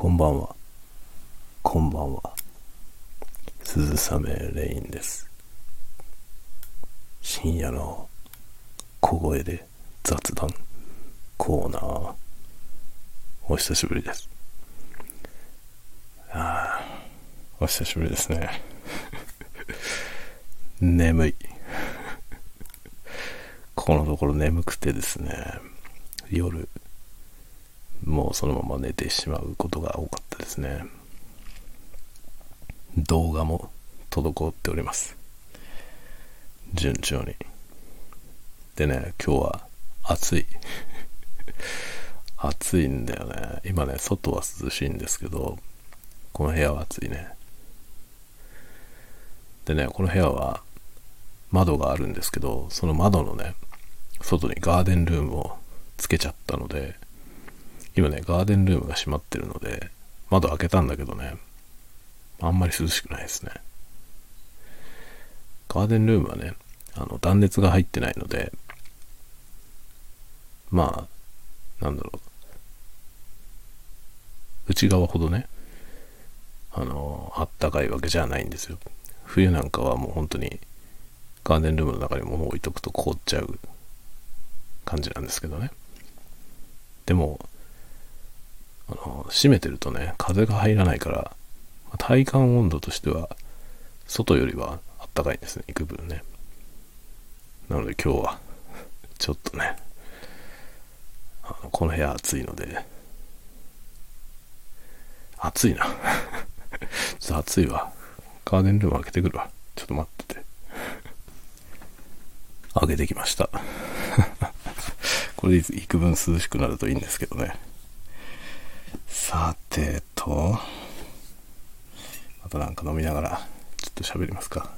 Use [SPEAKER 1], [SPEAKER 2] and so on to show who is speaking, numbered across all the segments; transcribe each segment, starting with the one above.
[SPEAKER 1] こんばんは。こんばんは。鈴雨レインです。深夜の小声で雑談コーナー。お久しぶりです。ああ、お久しぶりですね。眠い。このところ眠くてですね、夜、もうそのまま寝てしまうことが多かったですね。動画も滞っております。順調に。でね、今日は暑い。暑いんだよね。今ね、外は涼しいんですけど、この部屋は暑いね。でね、この部屋は窓があるんですけど、その窓のね、外にガーデンルームをつけちゃったので、今ね、ガーデンルームが閉まってるので、窓開けたんだけどね、あんまり涼しくないですね。ガーデンルームはね、あの、断熱が入ってないので、まあ、なんだろう。内側ほどね、あの、あったかいわけじゃないんですよ。冬なんかはもう本当にガーデンルームの中に物を置いとくと凍っちゃう感じなんですけどね。でも、あの、閉めてるとね、風が入らないから、体感温度としては、外よりはあったかいんですね、幾分ね。なので今日は、ちょっとね、あのこの部屋暑いので、暑いな。ちょっと暑いわ。ガーデンルーム開けてくるわ。ちょっと待ってて。開けてきました。これで幾分涼しくなるといいんですけどね。さてと、またなんか飲みながら、ちょっと喋りますか。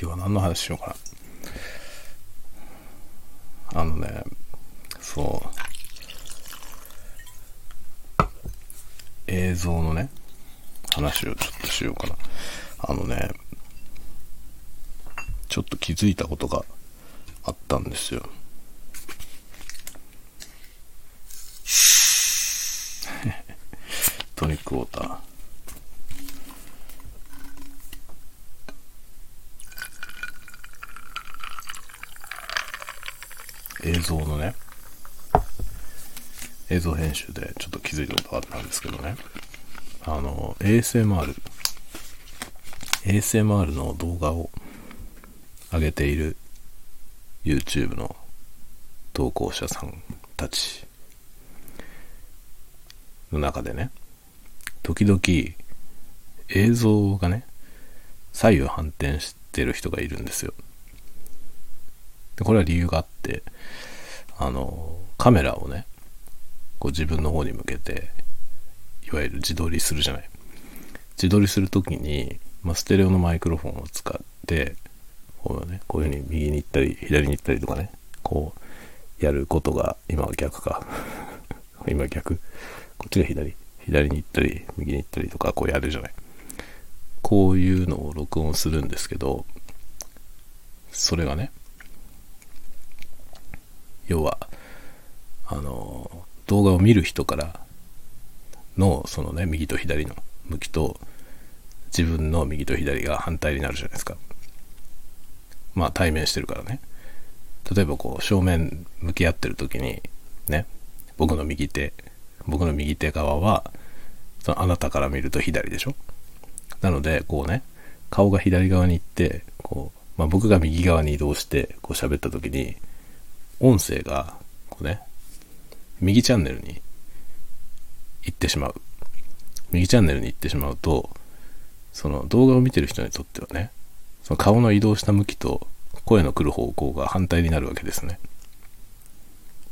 [SPEAKER 1] 今日は何の話しようかな。あのね、そう、映像のね、話をちょっとしようかな。あのね、ちょっと気づいたことがあったんですよ。トニックウォーター。映像のね、映像編集でちょっと気づいたことがあったんですけどね、あの、ASMR、ASMR の動画を上げている YouTube の投稿者さんたちの中でね、時々映像がね、左右反転してる人がいるんですよ。でこれは理由があって、あの、カメラをね、こう自分の方に向けて、いわゆる自撮りするじゃない。自撮りするときに、まあ、ステレオのマイクロフォンを使って、こうね、こういうふうに右に行ったり、左に行ったりとかね、こう、やることが、今は逆か。今逆。こっちが左。左に行ったり、右に行ったりとか、こうやるじゃない。こういうのを録音するんですけど、それがね、要は、あの、動画を見る人からの、そのね、右と左の向きと、自分の右と左が反対になるじゃないですか。まあ対面してるからね。例えばこう正面向き合ってる時にね、僕の右手、僕の右手側は、そのあなたから見ると左でしょ？なので、こうね、顔が左側に行って、こう、まあ僕が右側に移動して、こう喋った時に、音声が、こうね、右チャンネルに行ってしまう。右チャンネルに行ってしまうと、その動画を見てる人にとってはね、その顔の移動した向きと声の来る方向が反対になるわけですね。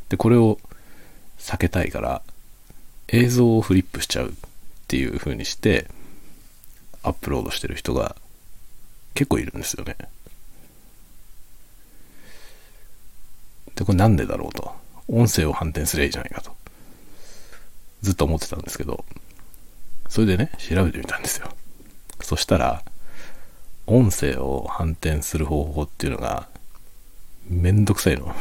[SPEAKER 1] で、これを避けたいから、映像をフリップしちゃうっていう風にして、アップロードしてる人が結構いるんですよね。で、これなんでだろうと。音声を反転すればいいじゃないかと。ずっと思ってたんですけど、それでね、調べてみたんですよ。そしたら、音声を反転する方法っていうのが、めんどくさいの。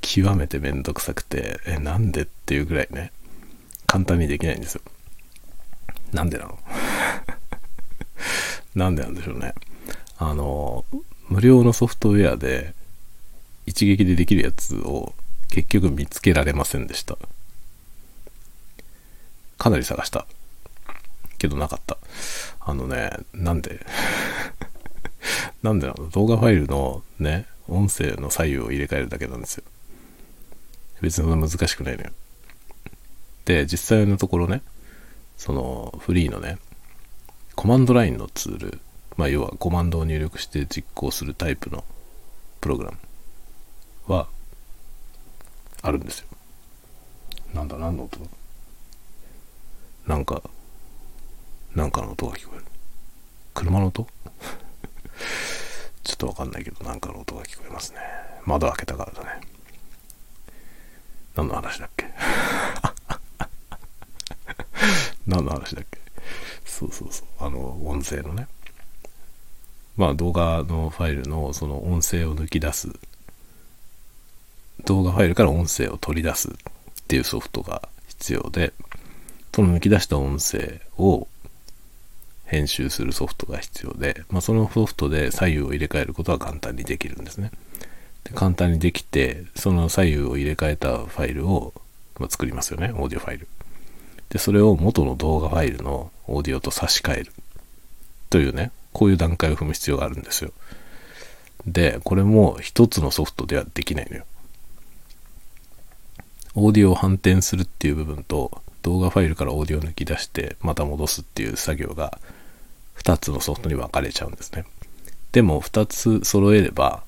[SPEAKER 1] 極めてめんどくさくて、え、なんでっていうぐらいね、簡単にできないんですよ。なんでなの？なんでなんでしょうね。あの、無料のソフトウェアで一撃でできるやつを結局見つけられませんでした。かなり探した。けどなかった。あのね、なんで？なんでなの？動画ファイルのね、音声の左右を入れ替えるだけなんですよ。別にそんな難しくないのよ。で、実際のところね、そのフリーのね、コマンドラインのツール、まあ要はコマンドを入力して実行するタイプのプログラムはあるんですよ。なんだ、何の音だ？なんか、なんかの音が聞こえる。車の音？ちょっとわかんないけど、なんかの音が聞こえますね。窓開けたからだね。何の話だっけ？何の話だっけ？そうそうそう。あの、音声のね。まあ動画のファイルのその音声を抜き出す。動画ファイルから音声を取り出すっていうソフトが必要で、その抜き出した音声を編集するソフトが必要で、まあ、そのソフトで左右を入れ替えることは簡単にできるんですね。で簡単にできて、その左右を入れ替えたファイルを、まあ、作りますよね、オーディオファイル。で、それを元の動画ファイルのオーディオと差し替える。というね、こういう段階を踏む必要があるんですよ。で、これも一つのソフトではできないのよ。オーディオを反転するっていう部分と、動画ファイルからオーディオを抜き出してまた戻すっていう作業が2つのソフトに分かれちゃうんですね。でも2つ揃えれば、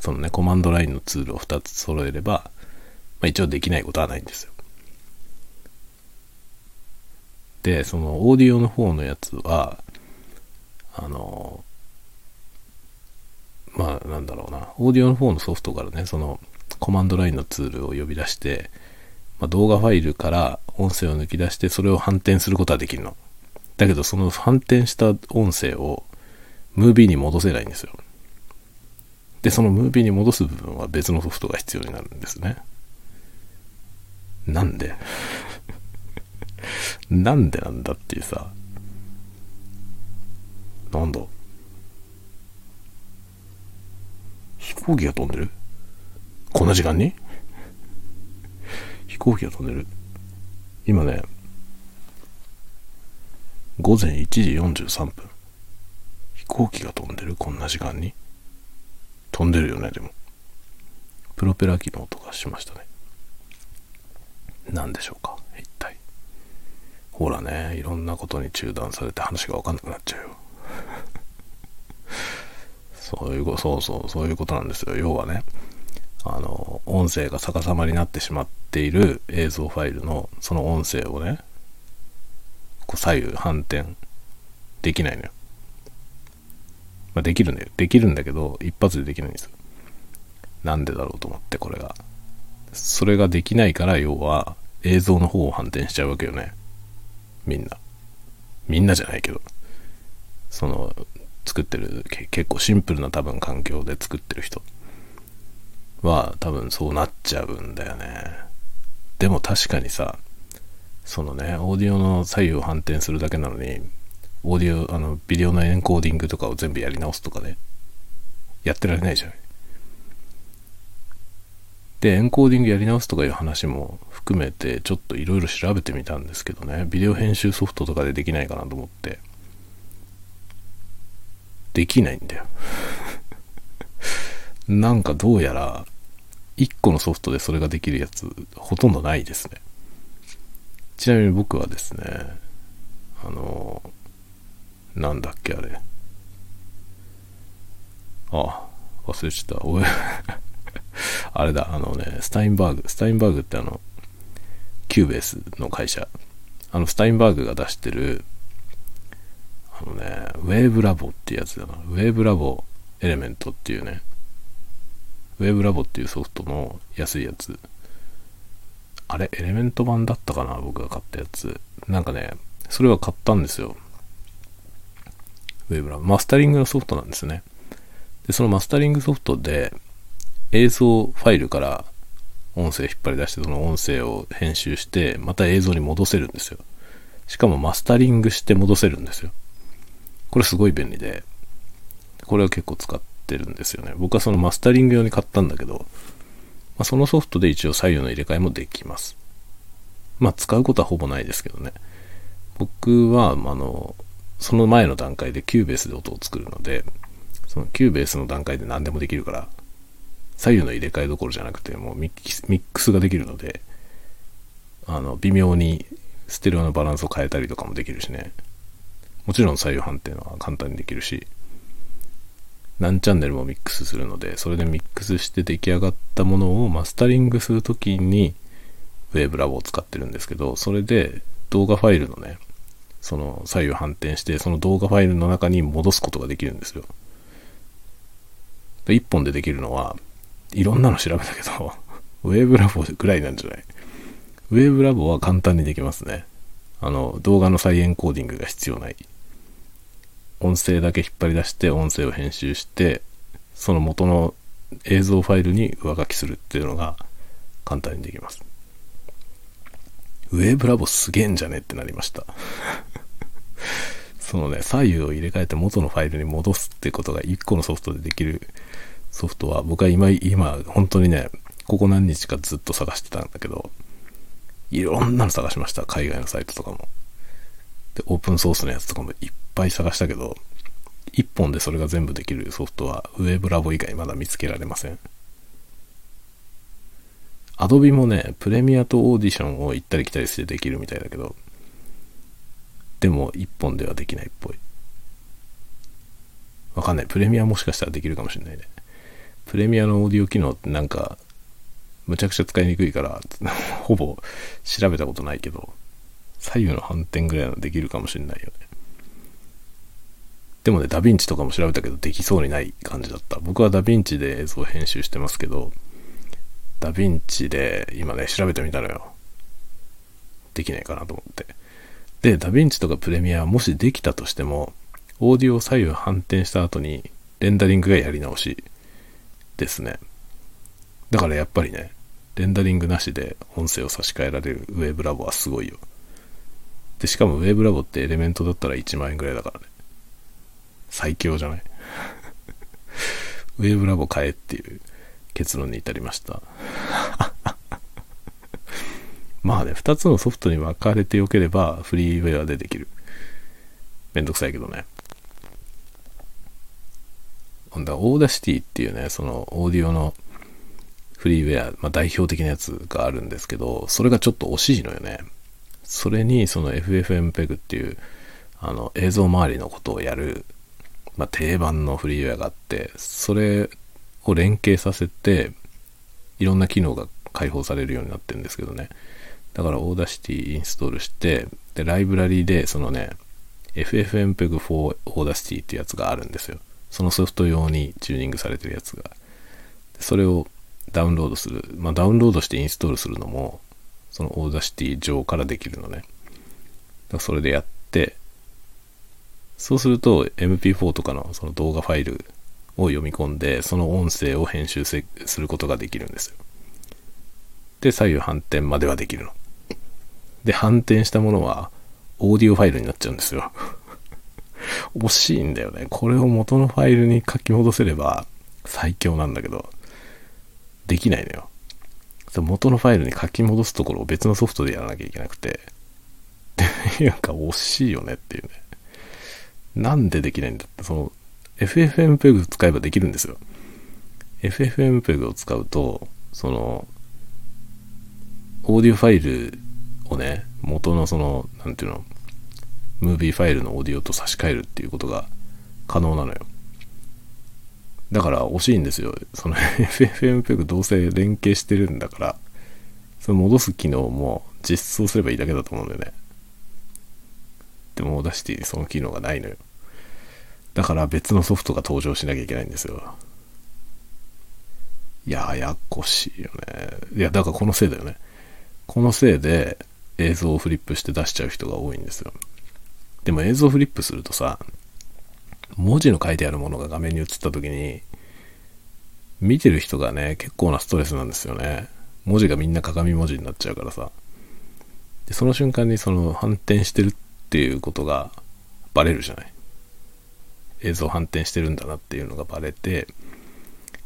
[SPEAKER 1] そのね、コマンドラインのツールを2つ揃えれば、まあ、一応できないことはないんですよ。で、そのオーディオの方のやつは、あの、まあなんだろうな、オーディオの方のソフトからね、そのコマンドラインのツールを呼び出して、まあ、動画ファイルから音声を抜き出してそれを反転することはできるの。だけどその反転した音声をムービーに戻せないんですよ。で、そのムービーに戻す部分は別のソフトが必要になるんですね。なんで？なんでなんだっていうさ。なんだ？飛行機が飛んでる？こんな時間に？飛行機が飛んでる？今ね、午前1時43分。飛行機が飛んでる？こんな時間に？飛んでるよね、でも。プロペラ機の音がしましたね。何でしょうか、一体。ほらね、いろんなことに中断されて話がわかんなくなっちゃうよ。そういうこと、そうそう、そういうことなんですよ。要はね、あの、音声が逆さまになってしまっている映像ファイルのその音声をね、こう左右反転できないのよ。まあ、できるんだよ。できるんだけど、一発でできないんですよ。なんでだろうと思って、これが。それができないから、要は映像の方を反転しちゃうわけよね。みんな。みんなじゃないけど。その、作ってる、結構シンプルな多分環境で作ってる人。は多分そうなっちゃうんだよね。でも確かにさ、そのね、オーディオの左右を反転するだけなのに、オーディオ、あの、ビデオのエンコーディングとかを全部やり直すとかね、やってられないじゃない。で、エンコーディングやり直すとかいう話も含めて、ちょっといろいろ調べてみたんですけどね、ビデオ編集ソフトとかでできないかなと思って、できないんだよ。なんかどうやら、1個のソフトでそれができるやつ、ほとんどないですね。ちなみに僕はですね、あの、なんだっけあれ。あ、忘れちゃった。あれだ、あのね、 Steinberg、Steinberg ってあの、 Cubase の会社。あの、 Steinberg が出してる、あのね、ウェーブラボっていうやつだな。ウェーブラボエレメントっていうね、ウェーブラボっていうソフトの安いやつ。あれエレメント版だったかな僕が買ったやつ。なんかね、それは買ったんですよ。ウェーブラボ。マスタリングのソフトなんですね。で、そのマスタリングソフトで映像ファイルから音声引っ張り出してその音声を編集してまた映像に戻せるんですよ。しかもマスタリングして戻せるんですよ。これすごい便利で。これは結構使ってるんですよね。僕はそのマスタリング用に買ったんだけど、まあ、そのソフトで一応左右の入れ替えもできます。まあ使うことはほぼないですけどね。僕はあのその前の段階で Cubase で音を作るのでその Cubase の段階で何でもできるから左右の入れ替えどころじゃなくてもうミックスができるのであの微妙にステレオのバランスを変えたりとかもできるしね。もちろん左右反転は簡単にできるし何チャンネルもミックスするのでそれでミックスして出来上がったものをマスタリングするときにウェーブラボを使ってるんですけどそれで動画ファイルのねその左右反転してその動画ファイルの中に戻すことができるんですよ。で1本でできるのはいろんなの調べたけど、ウェーブラボぐらいなんじゃない？ウェーブラボは簡単にできますね。あの、動画の再エンコーディングが必要ない。音声だけ引っ張り出して音声を編集して、その元の映像ファイルに上書きするっていうのが簡単にできます。ウェーブラボすげえんじゃねってなりました。そのね、左右を入れ替えて元のファイルに戻すってことが1個のソフトでできるソフトは僕は今、今、本当にね、ここ何日かずっと探してたんだけど、いろんなの探しました。海外のサイトとかも。で、オープンソースのやつとかもいっぱい探したけど、一本でそれが全部できるソフトは、ウェブラボ以外まだ見つけられません。アドビもね、プレミアとオーディションを行ったり来たりしてできるみたいだけど、でも一本ではできないっぽい。わかんない。プレミアもしかしたらできるかもしれないね。プレミアのオーディオ機能ってなんか、むちゃくちゃ使いにくいから、ほぼ調べたことないけど、左右の反転ぐらいのできるかもしれないよね。でもね、ダヴィンチとかも調べたけど、できそうにない感じだった。僕はダヴィンチで映像編集してますけど、ダヴィンチで今ね、調べてみたのよ。できないかなと思って。で、ダヴィンチとかプレミアもしできたとしても、オーディオを左右反転した後に、レンダリングがやり直しですね。だからやっぱりね、レンダリングなしで音声を差し替えられるウェーブラボはすごいよ。で、しかもウェーブラボってエレメントだったら1万円ぐらいだからね。最強じゃない？ウェーブラボ買えっていう結論に至りました。まあね、2つのソフトに分かれてよければフリーウェアでできる。めんどくさいけどね。だ Audacity っていうね、そのオーディオのフリーウェア、まあ、代表的なやつがあるんですけど、それがちょっと惜しいのよね。それにその FFmpeg っていうあの映像周りのことをやる、まあ、定番のフリーウェアがあって、それを連携させて、いろんな機能が開放されるようになってるんですけどね。だから Audacity インストールして、で、ライブラリでそのね、FFmpeg for Audacity ってやつがあるんですよ。そのソフト用にチューニングされてるやつが。それをダウンロードする。まあ、ダウンロードしてインストールするのも、その Audacity 上からできるのね。それでやって、そうすると MP4 とかのその動画ファイルを読み込んで、その音声を編集することができるんですよ。で、左右反転まではできるの。で、反転したものはオーディオファイルになっちゃうんですよ。惜しいんだよね。これを元のファイルに書き戻せれば最強なんだけど、できないのよ。元のファイルに書き戻すところを別のソフトでやらなきゃいけなくて、なんか惜しいよねっていうね。なんでできないんだって、その、FFmpeg 使えばできるんですよ。FFmpeg を使うと、その、オーディオファイルをね、元のその、なんていうの、ムービーファイルのオーディオと差し替えるっていうことが可能なのよ。だから惜しいんですよ。その FFmpeg どうせ連携してるんだから、その戻す機能も実装すればいいだけだと思うんだよね。でも出してその機能がないのよ。だから別のソフトが登場しなきゃいけないんですよい。ややこしいよね。いや、だからこのせいだよね。このせいで映像をフリップして出しちゃう人が多いんですよ。でも映像フリップするとさ、文字の書いてあるものが画面に映った時に、見てる人がね、結構なストレスなんですよね。文字がみんな鏡文字になっちゃうからさ。で、その瞬間にその反転してるっていうことがバレるじゃない。映像反転してるんだなっていうのがバレて、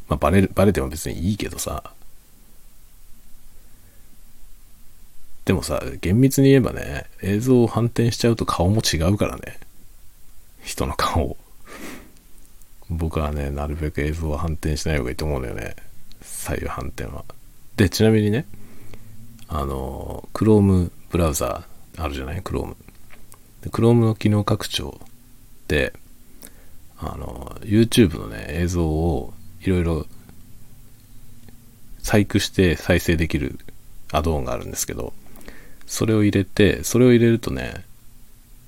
[SPEAKER 1] まあバレる、バレても別にいいけどさ、でもさ、厳密に言えばね、映像を反転しちゃうと顔も違うからね。人の顔僕はね、なるべく映像は反転しない方がいいと思うんだよね。左右反転は。で、ちなみにね、あの、Chrome ブラウザーあるじゃない ?Chrome。Chrome の機能拡張で、あの、YouTube のね、映像をいろいろ細工して再生できるアドオンがあるんですけど、それを入れて、それを入れるとね、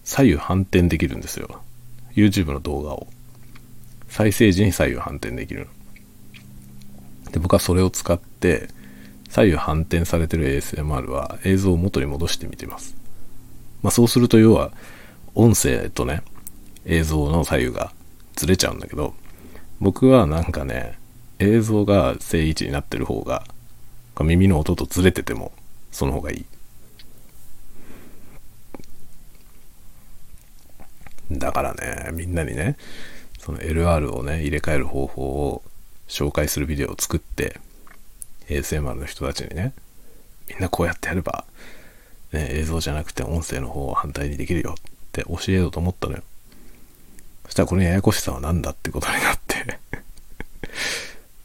[SPEAKER 1] 左右反転できるんですよ。YouTube の動画を。再生時に左右反転できるで、僕はそれを使って、左右反転されてる ASMR は映像を元に戻してみてます。まあそうすると要は、音声とね、映像の左右がずれちゃうんだけど、僕はなんかね、映像が正位置になってる方が、耳の音とずれてても、その方がいい。だからね、みんなにね、その LR をね、入れ替える方法を紹介するビデオを作って、ASMR の人たちにね、みんなこうやってやれば、ね、映像じゃなくて音声の方を反対にできるよって教えようと思ったのよ。そしたらこのややこしさは何だってことになって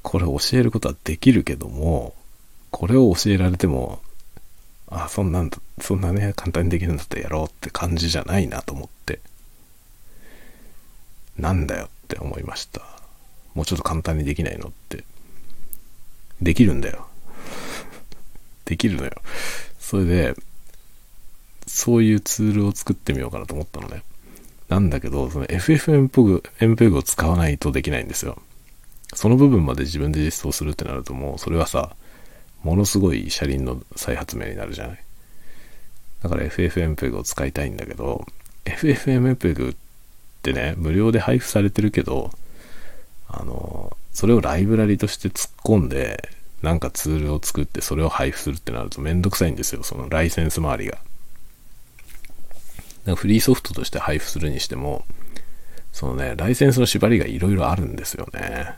[SPEAKER 1] これ教えることはできるけども、これを教えられても、あ、そんなんだ、そんなね、簡単にできるんだったらやろうって感じじゃないなと思って。なんだよって思いました。もうちょっと簡単にできないのって。できるんだよ。できるのよ。それで、そういうツールを作ってみようかなと思ったのね。なんだけど、その FFmpeg を使わないとできないんですよ。その部分まで自分で実装するってなるともう、それはさ、ものすごい車輪の再発明になるじゃない。だから FFmpeg を使いたいんだけど、FFmpeg ってね、無料で配布されてるけど、あの、それをライブラリとして突っ込んで、なんかツールを作ってそれを配布するってなるとめんどくさいんですよ、そのライセンス周りが。フリーソフトとして配布するにしても、そのね、ライセンスの縛りがいろいろあるんですよね。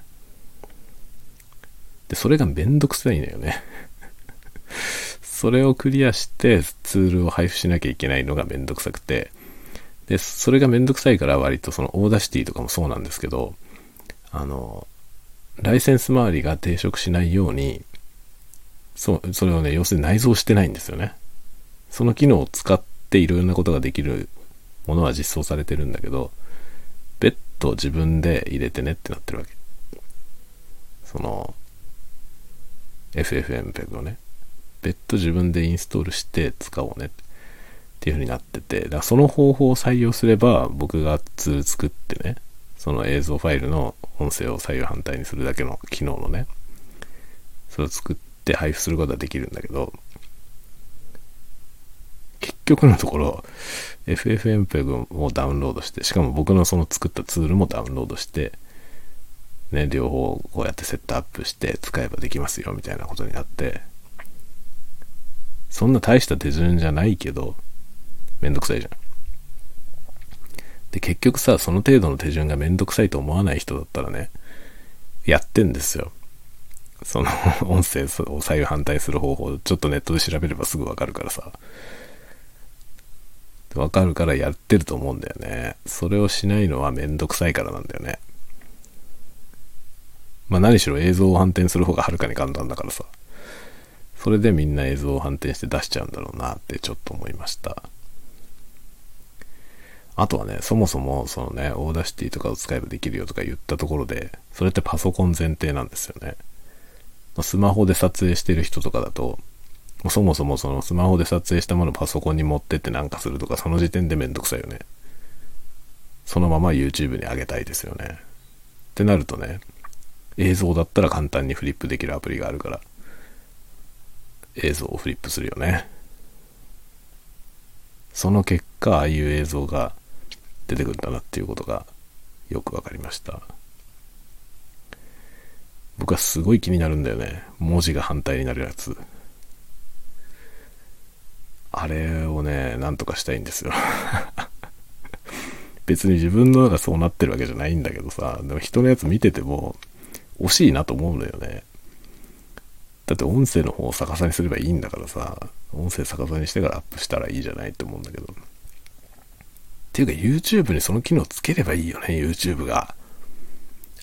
[SPEAKER 1] で、それがめんどくさいのよね。それをクリアしてツールを配布しなきゃいけないのがめんどくさくて、で、それがめんどくさいから割とその Audacity とかもそうなんですけど、あの、ライセンス周りが抵触しないように、そう、それをね、要するに内蔵してないんですよね。その機能を使っていろんなことができるものは実装されてるんだけど、別途自分で入れてねってなってるわけ。その、FFmpeg をね。別途自分でインストールして使おうねって。っていう風になってて、だからその方法を採用すれば、僕がツール作ってね、その映像ファイルの音声を左右反対にするだけの機能のね、それを作って配布することはできるんだけど、結局のところ、FFmpeg をダウンロードして、しかも僕のその作ったツールもダウンロードして、ね、両方こうやってセットアップして使えばできますよみたいなことになって、そんな大した手順じゃないけど、めんどくさいじゃん。で、結局さ、その程度の手順がめんどくさいと思わない人だったらね、やってんですよ。その 音声を左右反対する方法、ちょっとネットで調べればすぐわかるからさ。わかるからやってると思うんだよね。それをしないのはめんどくさいからなんだよね。まあ何しろ映像を反転する方がはるかに簡単だからさ。それでみんな映像を反転して出しちゃうんだろうなってちょっと思いました。あとはね、そもそもそのね、 Audacity とかを使えばできるよとか言ったところで、それってパソコン前提なんですよね。スマホで撮影してる人とかだと、そもそもそのスマホで撮影したものをパソコンに持ってってなんかするとか、その時点でめんどくさいよね。そのまま YouTube に上げたいですよね。ってなるとね、映像だったら簡単にフリップできるアプリがあるから、映像をフリップするよね。その結果、ああいう映像が出てくるんだなっていうことがよくわかりました。僕はすごい気になるんだよね。文字が反対になるやつ。あれをね、なんとかしたいんですよ。別に自分のがそうなってるわけじゃないんだけどさ、でも人のやつ見てても惜しいなと思うのよね。だって音声の方を逆さにすればいいんだからさ、音声逆さにしてからアップしたらいいじゃないって思うんだけど。ていうか YouTube にその機能つければいいよね、YouTube が。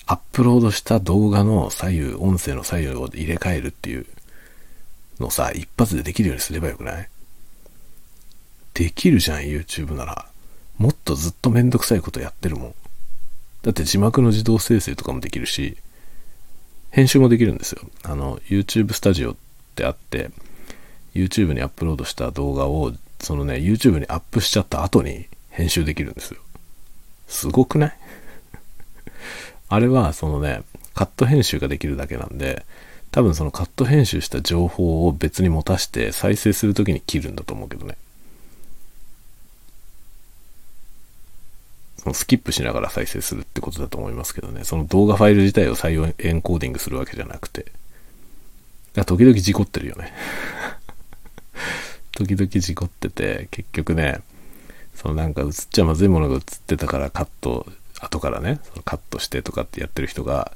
[SPEAKER 1] アップロードした動画の左右、音声の左右を入れ替えるっていうのさ、一発でできるようにすればよくない？できるじゃん、YouTube なら。もっとずっとめんどくさいことやってるもん。だって字幕の自動生成とかもできるし、編集もできるんですよ。あの、YouTube スタジオってあって、YouTube にアップロードした動画を、そのね、YouTube にアップしちゃった後に編集できるんですよ。すごくない？あれは、そのね、カット編集ができるだけなんで、多分そのカット編集した情報を別に持たして再生するときに切るんだと思うけどね。そのスキップしながら再生するってことだと思いますけどね。その動画ファイル自体を再エンコーディングするわけじゃなくて。時々事故ってるよね。時々事故ってて、結局ね、そのなんか映っちゃまずいものが映ってたからカット、後からね、そのカットしてとかってやってる人が、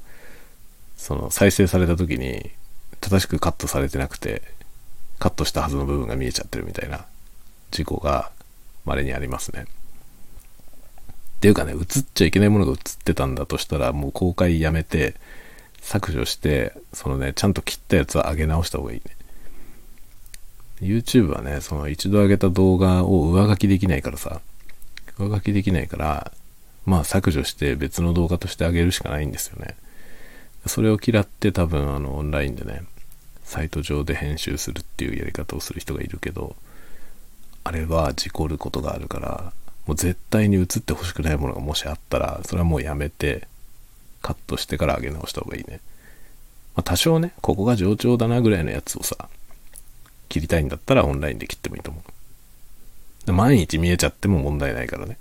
[SPEAKER 1] その再生された時に正しくカットされてなくて、カットしたはずの部分が見えちゃってるみたいな事故が稀にありますね。っていうかね、映っちゃいけないものが映ってたんだとしたら、もう公開やめて、削除して、そのね、ちゃんと切ったやつは上げ直した方がいいね。YouTube はね、その一度上げた動画を上書きできないからさ、上書きできないから、まあ削除して別の動画として上げるしかないんですよね。それを嫌って多分あのオンラインでね、サイト上で編集するっていうやり方をする人がいるけど、あれは事故ることがあるから、もう絶対に映ってほしくないものがもしあったら、それはもうやめて、カットしてから上げ直した方がいいね。まあ、多少ね、ここが上調だなぐらいのやつをさ、切りたいんだったらオンラインで切ってもいいと思う。毎日見えちゃっても問題ないからね。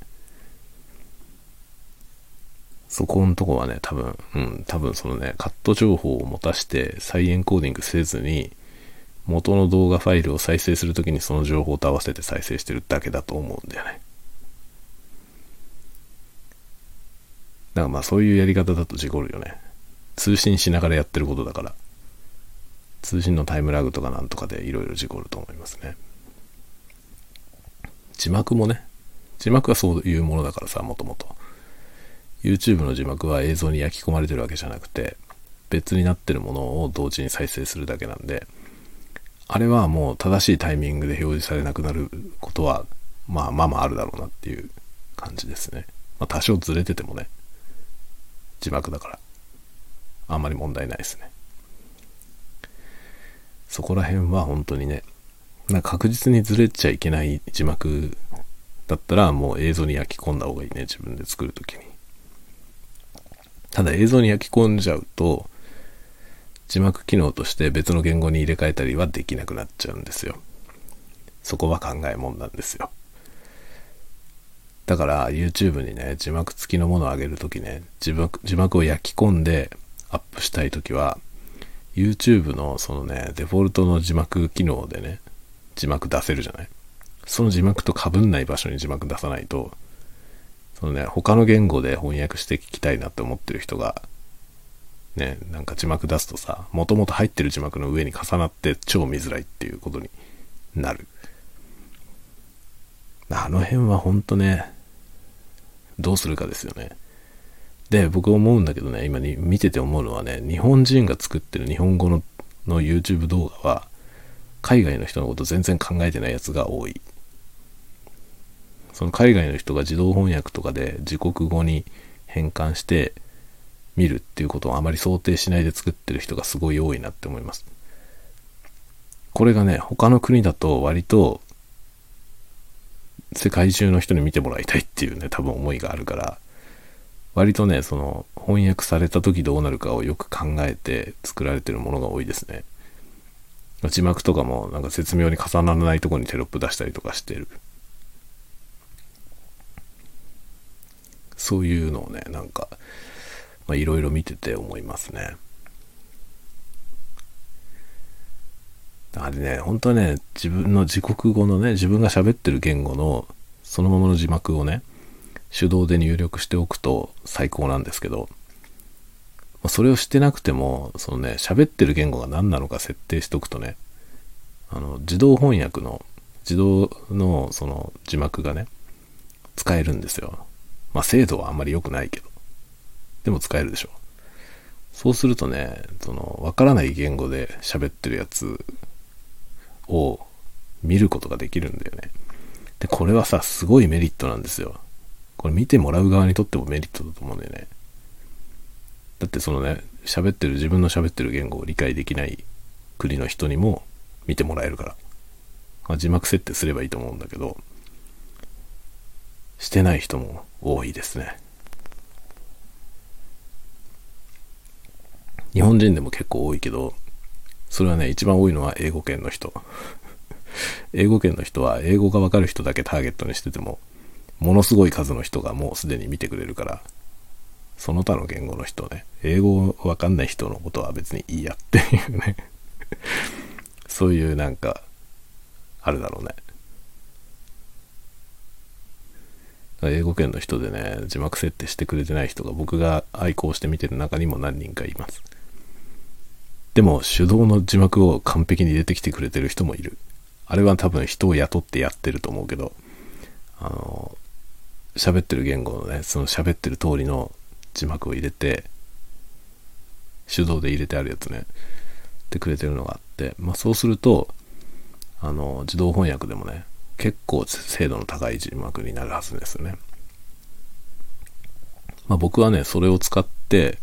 [SPEAKER 1] そこのとこはね、多分、うん、多分そのね、カット情報を持たして再エンコーディングせずに、元の動画ファイルを再生するときにその情報と合わせて再生してるだけだと思うんだよね。だからまあそういうやり方だと事故るよね。通信しながらやってることだから。通信のタイムラグとかなんとかでいろいろ事故ると思いますね。字幕もね、字幕はそういうものだからさ、もともと。YouTube の字幕は映像に焼き込まれてるわけじゃなくて、別になってるものを同時に再生するだけなんで、あれはもう正しいタイミングで表示されなくなることは、まあまあまああるだろうなっていう感じですね。まあ多少ずれててもね。字幕だから。あんまり問題ないですね。そこら辺は本当にね、なんか確実にずれちゃいけない字幕だったらもう映像に焼き込んだ方がいいね、自分で作るときに。ただ映像に焼き込んじゃうと、字幕機能として別の言語に入れ替えたりはできなくなっちゃうんですよ。そこは考えもんなんですよ。だから YouTube にね、字幕付きのものを上げるときね、字幕、字幕を焼き込んでアップしたいときは、YouTube のそのね、デフォルトの字幕機能でね、字幕出せるじゃない？その字幕と被んない場所に字幕出さないと、そのね、他の言語で翻訳して聞きたいなって思ってる人が、ね、なんか字幕出すとさ、もともと入ってる字幕の上に重なって超見づらいっていうことになる。あの辺はほんとね、どうするかですよね。で、僕思うんだけどね、今に見てて思うのはね、日本人が作ってる日本語のの YouTube 動画は、海外の人のこと全然考えてないやつが多い。その海外の人が自動翻訳とかで自国語に変換して見るっていうことをあまり想定しないで作ってる人がすごい多いなって思います。これがね、他の国だと割と世界中の人に見てもらいたいっていうね、多分思いがあるから、割とね、その翻訳された時どうなるかをよく考えて作られてるものが多いですね。字幕とかもなんか絶妙に重ならないとこにテロップ出したりとかしてる。そういうのをね、なんか、まいろいろ見てて思いますね。あれね、本当はね、自分の自国語のね、自分が喋ってる言語のそのままの字幕をね、手動で入力しておくと最高なんですけど、それをしてなくても、そのね、喋ってる言語が何なのか設定しておくとね、あの、自動翻訳の、自動のその字幕がね、使えるんですよ。まあ精度はあんまり良くないけど。でも使えるでしょ。そうするとね、その、わからない言語で喋ってるやつを見ることができるんだよね。で、これはさ、すごいメリットなんですよ。これ見てもらう側にとってもメリットだと思うんだよね。だってそのね、喋ってる、自分の喋ってる言語を理解できない国の人にも見てもらえるから。まあ、字幕設定すればいいと思うんだけど、してない人も多いですね。日本人でも結構多いけど、それはね、一番多いのは英語圏の人。英語圏の人は英語がわかる人だけターゲットにしてても、ものすごい数の人がもうすでに見てくれるから、その他の言語の人ね、英語わかんない人のことは別にいいやっていうね そういうなんか、あるだろうね。英語圏の人でね、字幕設定してくれてない人が僕が愛好して見てる中にも何人かいます。でも手動の字幕を完璧に入れてきてくれてる人もいる。あれは多分人を雇ってやってると思うけど、あの、喋ってる言語のね、その喋ってる通りの字幕を入れて、手動で入れてあるやつね、ってくれてるのがあって、まあそうすると、あの、自動翻訳でもね、結構精度の高い字幕になるはずですよね。まあ僕はね、それを使って、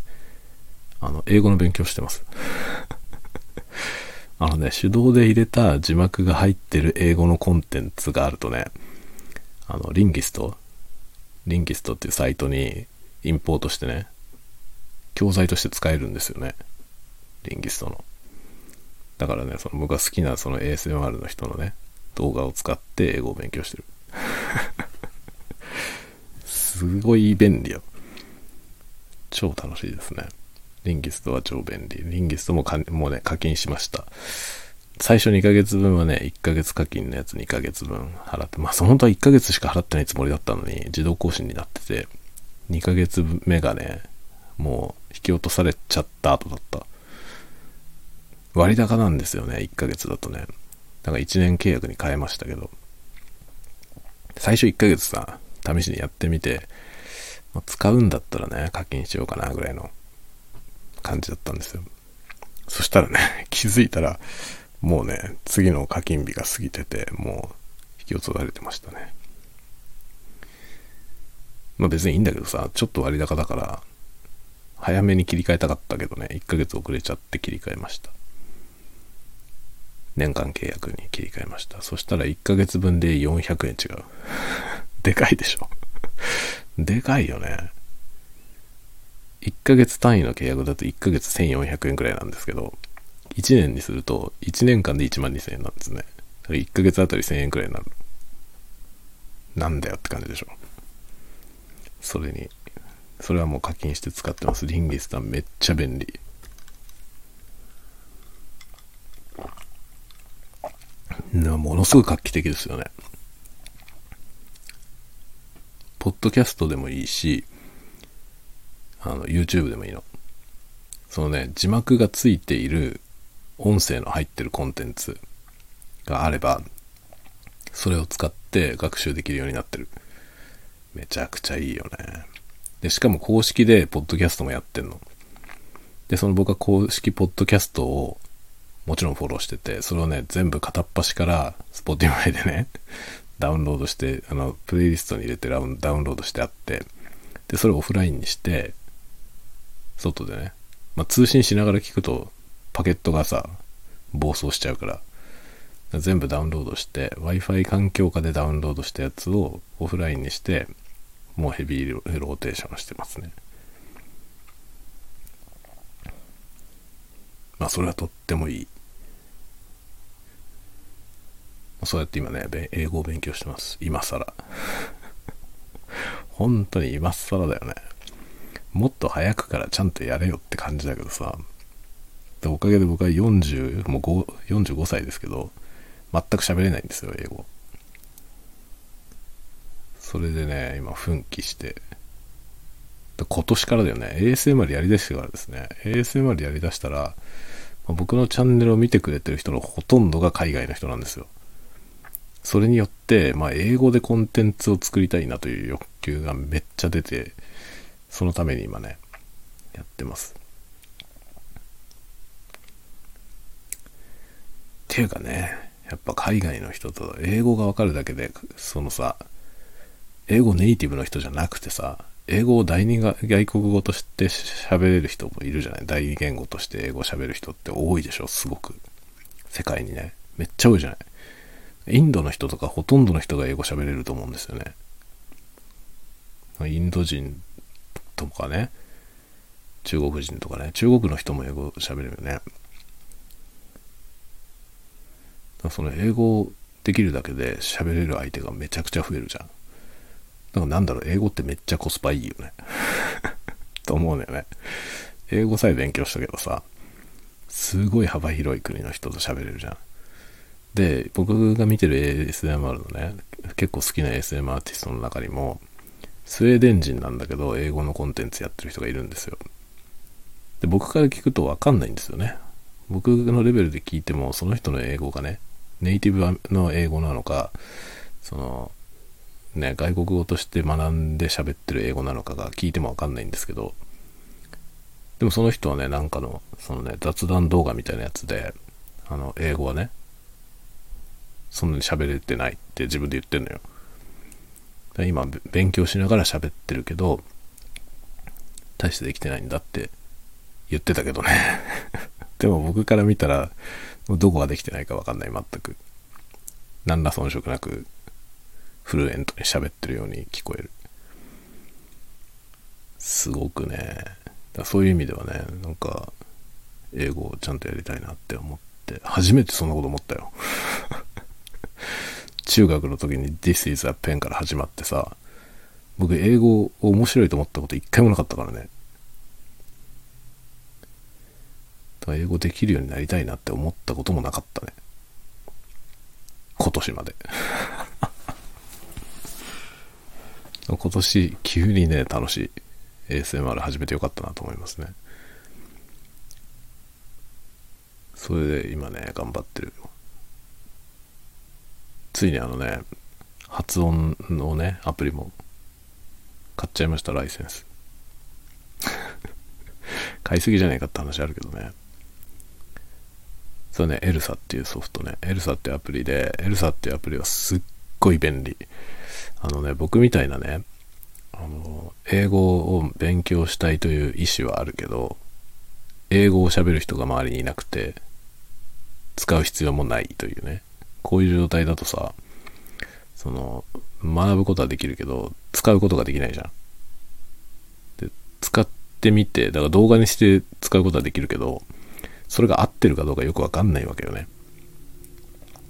[SPEAKER 1] あの、英語の勉強してます。あのね、手動で入れた字幕が入ってる英語のコンテンツがあるとね、あの、リンギスト、リンギストっていうサイトにインポートしてね、教材として使えるんですよね。リンギストの。だからね、その僕が好きなその ASMR の人のね、動画を使って英語を勉強してる。すごい便利よ。超楽しいですね。リンギストは超便利。リンギストもかもうね、課金しました。最初2ヶ月分はね、1ヶ月課金のやつ2ヶ月分払って、まあ、本当は1ヶ月しか払ってないつもりだったのに、自動更新になってて、2ヶ月目がね、もう引き落とされちゃった後だった。割高なんですよね、1ヶ月だとね。だから1年契約に変えましたけど、最初1ヶ月さ、試しにやってみて、まあ、使うんだったらね、課金しようかなぐらいの感じだったんですよ。そしたらね、気づいたら、もうね、次の課金日が過ぎてて、もう引き落とされてましたね。まあ別にいいんだけどさ、ちょっと割高だから、早めに切り替えたかったけどね、1ヶ月遅れちゃって切り替えました。年間契約に切り替えました。そしたら1ヶ月分で400円違う。でかいでしょ。でかいよね。1ヶ月単位の契約だと1ヶ月1400円くらいなんですけど、1年にすると1年間で1万2000円なんですね。1ヶ月あたり1000円くらいになる。なんだよって感じでしょ。それに、それはもう課金して使ってます。リンギスタンめっちゃ便利。ものすごい画期的ですよね。ポッドキャストでもいいし、あの、YouTube でもいいの。そのね、字幕がついている音声の入ってるコンテンツがあれば、それを使って学習できるようになってる。めちゃくちゃいいよね。で、しかも公式でポッドキャストもやってんの。で、その僕は公式ポッドキャストをもちろんフォローしてて、それをね、全部片っ端から Spotify でね、ダウンロードして、あの、プレイリストに入れてダウンロードしてあって、で、それをオフラインにして、外でね、まあ、通信しながら聞くと、パケットがさ、暴走しちゃうから、全部ダウンロードして、Wi-Fi 環境下でダウンロードしたやつをオフラインにして、もうヘビーローテーションしてますね。まあ、それはとってもいい。そうやって今ね、英語を勉強してます。今更。本当に今更だよね。もっと早くからちゃんとやれよって感じだけどさ。でおかげで僕は40、もう5 45歳ですけど、全く喋れないんですよ、英語。それでね、今奮起して、今年からだよね、ASMR やりだしてからですね、ASMR やりだしたらま、僕のチャンネルを見てくれてる人のほとんどが海外の人なんですよ。それによって、まあ、英語でコンテンツを作りたいなという欲求がめっちゃ出て、そのために今ね、やってます。ていうかね、やっぱ海外の人と英語がわかるだけで、そのさ、英語ネイティブの人じゃなくてさ、英語を第二が外国語として喋れる人もいるじゃない？第二言語として英語喋る人って多いでしょすごく。世界にね。めっちゃ多いじゃない？インドの人とかほとんどの人が英語喋れると思うんですよね。インド人とかね、中国人とかね、中国の人も英語喋れるよね。その英語できるだけで喋れる相手がめちゃくちゃ増えるじゃん。だからなんだろう、英語ってめっちゃコスパいいよね。と思うんだよね。英語さえ勉強したけどさ、すごい幅広い国の人と喋れるじゃん。で、僕が見てる ASMR のね、結構好きな ASM アーティストの中にも、スウェーデン人なんだけど、英語のコンテンツやってる人がいるんですよ。で、僕から聞くとわかんないんですよね。僕のレベルで聞いても、その人の英語がね、ネイティブの英語なのか、その、ね、外国語として学んで喋ってる英語なのかが聞いてもわかんないんですけど、でもその人はね、なんかの、そのね、雑談動画みたいなやつで、あの、英語はね、そんなに喋れてないって自分で言ってんのよ。今、勉強しながら喋ってるけど、大してできてないんだって言ってたけどね でも僕から見たら、どこができてないかわかんない、全く。何ら遜色なく、フルエントに喋ってるように聞こえる。すごくね、そういう意味ではね、なんか、英語をちゃんとやりたいなって思って、初めてそんなこと思ったよ。中学の時に This is a pen から始まってさ、僕英語を面白いと思ったこと一回もなかったからね。英語できるようになりたいなって思ったこともなかったね。今年まで。今年急にね、楽しい ASMR 始めてよかったなと思いますね。それで今ね、頑張ってる。ついにあのね、発音のね、アプリも買っちゃいました、ライセンス。買いすぎじゃないかって話あるけどね。そうね、エルサっていうソフトね、エルサってアプリで、エルサっていうアプリはすっごい便利。あのね、僕みたいなね、あの、英語を勉強したいという意思はあるけど、英語を喋る人が周りにいなくて、使う必要もないというね。こういう状態だとさ、その、学ぶことはできるけど、使うことができないじゃん。で、使ってみて、だから動画にして使うことはできるけど、それが合ってるかどうかよくわかんないわけよね。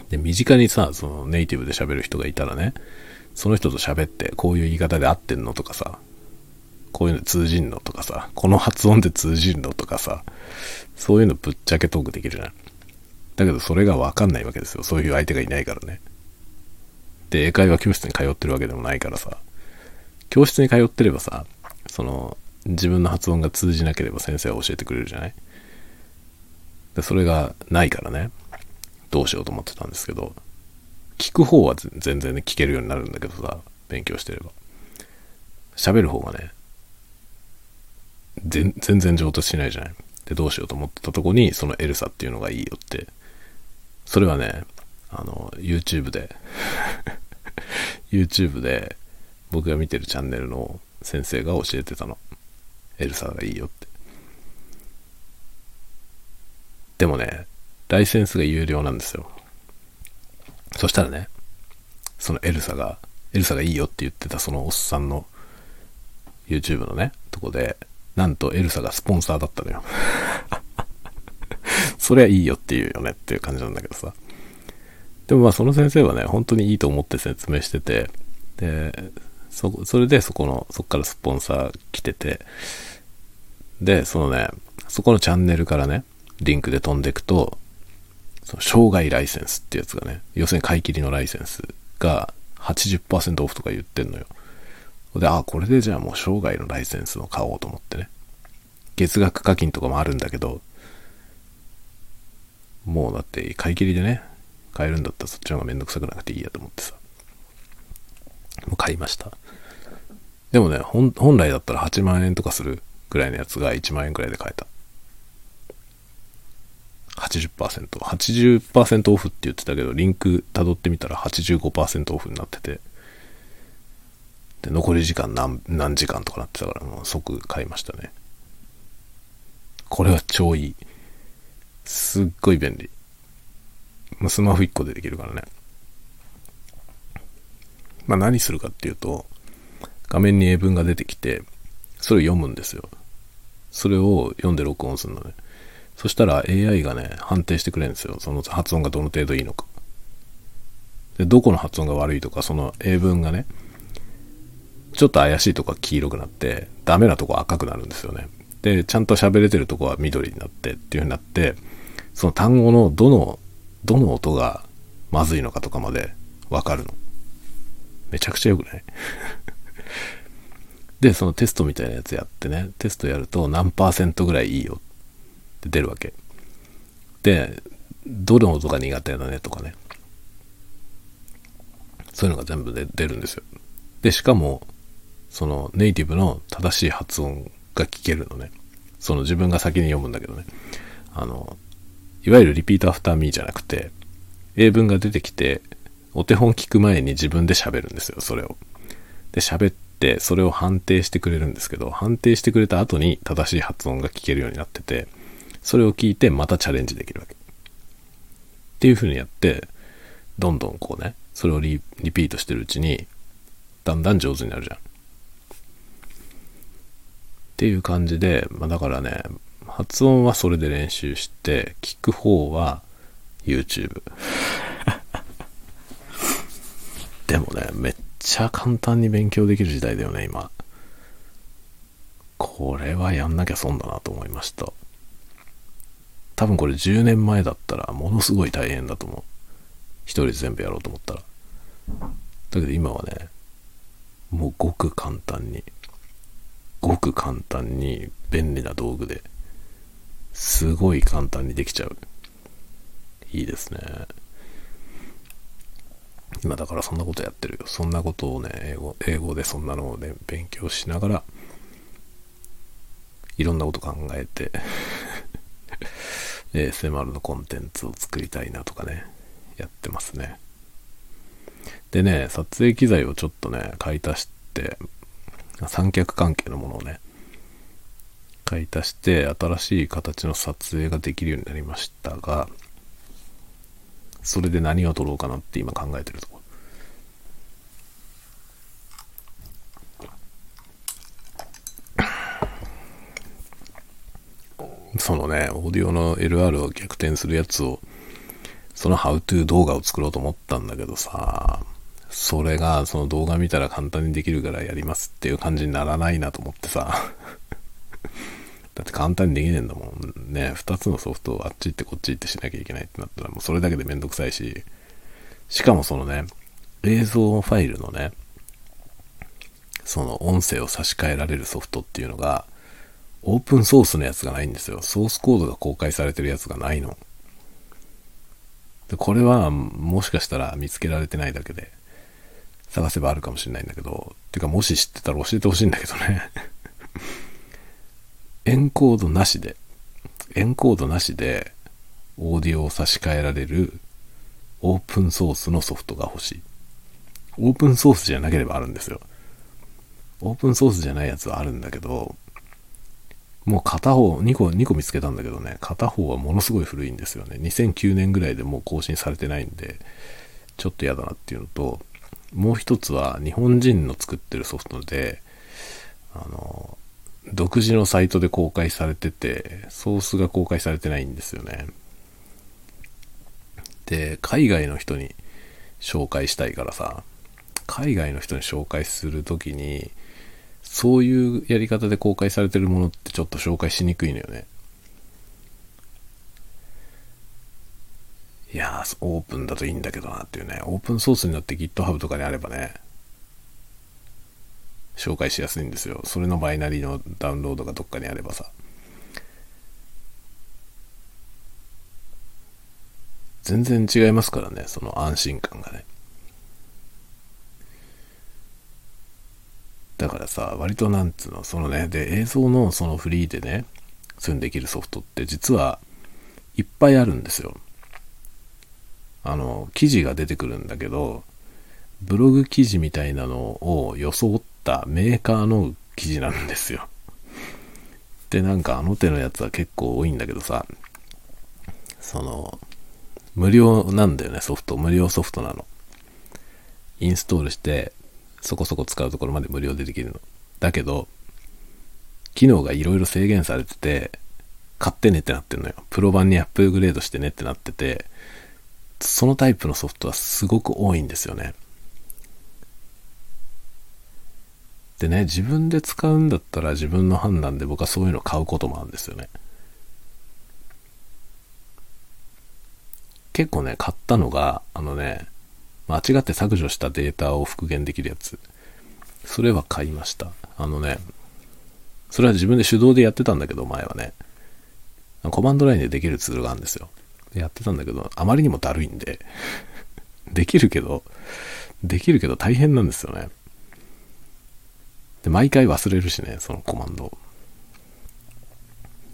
[SPEAKER 1] で、身近にさ、そのネイティブで喋る人がいたらね、その人と喋って、こういう言い方で合ってんのとかさ、こういうの通じんのとかさ、この発音で通じんのとかさ、そういうのぶっちゃけトークできるじゃん。だけどそれがわかんないわけですよ。そういう相手がいないからね。で、英会話教室に通ってるわけでもないからさ、教室に通ってればさ、その、自分の発音が通じなければ先生は教えてくれるじゃない？でそれがないからね、どうしようと思ってたんですけど、聞く方は全然ね、聞けるようになるんだけどさ、勉強してれば。喋る方がね、全然上達しないじゃない。で、どうしようと思ってたとこに、そのエルサっていうのがいいよってそれはね、あの、YouTube で YouTube で僕が見てるチャンネルの先生が教えてたの。エルサがいいよって。でもね、ライセンスが有料なんですよ。そしたらね、そのエルサが、エルサがいいよって言ってたそのおっさんの YouTube のね、とこで、なんとエルサがスポンサーだったのよ そりゃいいよって言うよねっていう感じなんだけどさ。でもまあその先生はね、本当にいいと思って説明してて、で、そ、それでそこの、そこからスポンサー来てて、で、そのね、そこのチャンネルからね、リンクで飛んでいくと、その障害ライセンスってやつがね、要するに買い切りのライセンスが80%オフとか言ってんのよ。で、あ、これでじゃあもう生涯のライセンスを買おうと思ってね。月額課金とかもあるんだけど、もうだって買い切りでね、買えるんだったらそっちの方がめんどくさくなくていいやと思ってさ。もう買いました。でもね、本来だったら8万円とかするぐらいのやつが1万円くらいで買えた。80%。80%オフって言ってたけど、リンク辿ってみたら85%オフになってて、で、残り時間何何時間とかなってたから、もう即買いましたね。これは超いい。すっごい便利。もうスマホ1個でできるからね。まあ何するかっていうと、画面に英文が出てきて、それを読むんですよ。それを読んで録音するのね。そしたら AI がね、判定してくれるんですよ。その発音がどの程度いいのか。で、どこの発音が悪いとか、その英文がね、ちょっと怪しいとこは黄色くなって、ダメなとこは赤くなるんですよね。で、ちゃんと喋れてるとこは緑になってっていう風になって、その単語のどの、どの音がまずいのかとかまでわかるの。めちゃくちゃ良くない？で、そのテストみたいなやつやってね、テストやると何パーセントぐらいいいよって出るわけ。で、どの音が苦手だねとかね。そういうのが全部で出るんですよ。で、しかも、そのネイティブの正しい発音が聞けるのね。その自分が先に読むんだけどね。あの、いわゆる repeat after me じゃなくて、英文が出てきて、お手本聞く前に自分で喋るんですよ、それを。で、喋って、それを判定してくれるんですけど、判定してくれた後に正しい発音が聞けるようになってて、それを聞いてまたチャレンジできるわけ。っていう風にやって、どんどんこうね、それをリピートしてるうちに、だんだん上手になるじゃん。っていう感じで、まあ、だからね、発音はそれで練習して、聞く方は YouTube。でもね、めっちゃ簡単に勉強できる時代だよね、今。これはやんなきゃ損だなと思いました。多分これ10年前だったらものすごい大変だと思う。一人で全部やろうと思ったら。だけど今はね、もうごく簡単にごく簡単に便利な道具ですごい簡単にできちゃう。いいですね。今だからそんなことやってるよ。そんなことをね、英語英語でそんなのをね、勉強しながら、いろんなこと考えて ASMR のコンテンツを作りたいなとかね、やってますね。でね、撮影機材をちょっとね、買い足して、三脚関係のものをね、買い足して新しい形の撮影ができるようになりましたが、それで何を撮ろうかなって今考えてるとこそのね、オーディオの LR を逆転するやつを、その How to 動画を作ろうと思ったんだけどさ、それがその動画見たら簡単にできるからやりますっていう感じにならないなと思ってさ。だって簡単にできねえんだもんね。2つのソフトをあっち行ってこっち行ってしなきゃいけないってなったらもうそれだけでめんどくさいし。しかもそのね映像ファイルのねその音声を差し替えられるソフトっていうのがオープンソースのやつがないんですよソースコードが公開されてるやつがないのこれはもしかしたら見つけられてないだけで探せばあるかもしれないんだけど、てかもし知ってたら教えてほしいんだけどね エンコードなしで、エンコードなしでオーディオを差し替えられるオープンソースのソフトが欲しい。オープンソースじゃなければあるんですよ。オープンソースじゃないやつはあるんだけど、もう片方、2個、2個見つけたんだけどね、片方はものすごい古いんですよね。2009年ぐらいでもう更新されてないんで、ちょっと嫌だなっていうのと、もう一つは日本人の作ってるソフトで、あの、独自のサイトで公開されてて、ソースが公開されてないんですよね。で、海外の人に紹介したいからさ、海外の人に紹介するときに、そういうやり方で公開されてるものってちょっと紹介しにくいのよね。いやー、オープンだといいんだけどなっていうね、オープンソースになって GitHub とかにあればね、紹介しやすいんですよ。それのバイナリーのダウンロードがどっかにあればさ。全然違いますからね、その安心感がね。だからさ、割となんつうの、そのね、で、映像のそのフリーでね、そういうのできるソフトって実はいっぱいあるんですよ。あの、記事が出てくるんだけど、ブログ記事みたいなのを装ったメーカーの記事なんですよ。で、なんかあの手のやつは結構多いんだけどさ、その、無料なんだよね、ソフト。無料ソフトなの。インストールして、そこそこ使うところまで無料でできるの。だけど、機能がいろいろ制限されてて、買ってねってなってんのよ。プロ版にアップグレードしてねってなってて、そのタイプのソフトはすごく多いんですよね。でね、自分で使うんだったら自分の判断で僕はそういうの買うこともあるんですよね。結構ね、買ったのが、あのね、間違って削除したデータを復元できるやつ。それは買いました。あのね、それは自分で手動でやってたんだけど、前はね。コマンドラインでできるツールがあるんですよ。やってたんだけど、あまりにもだるいんで、できるけど、できるけど大変なんですよね。で、毎回忘れるしね、そのコマンド。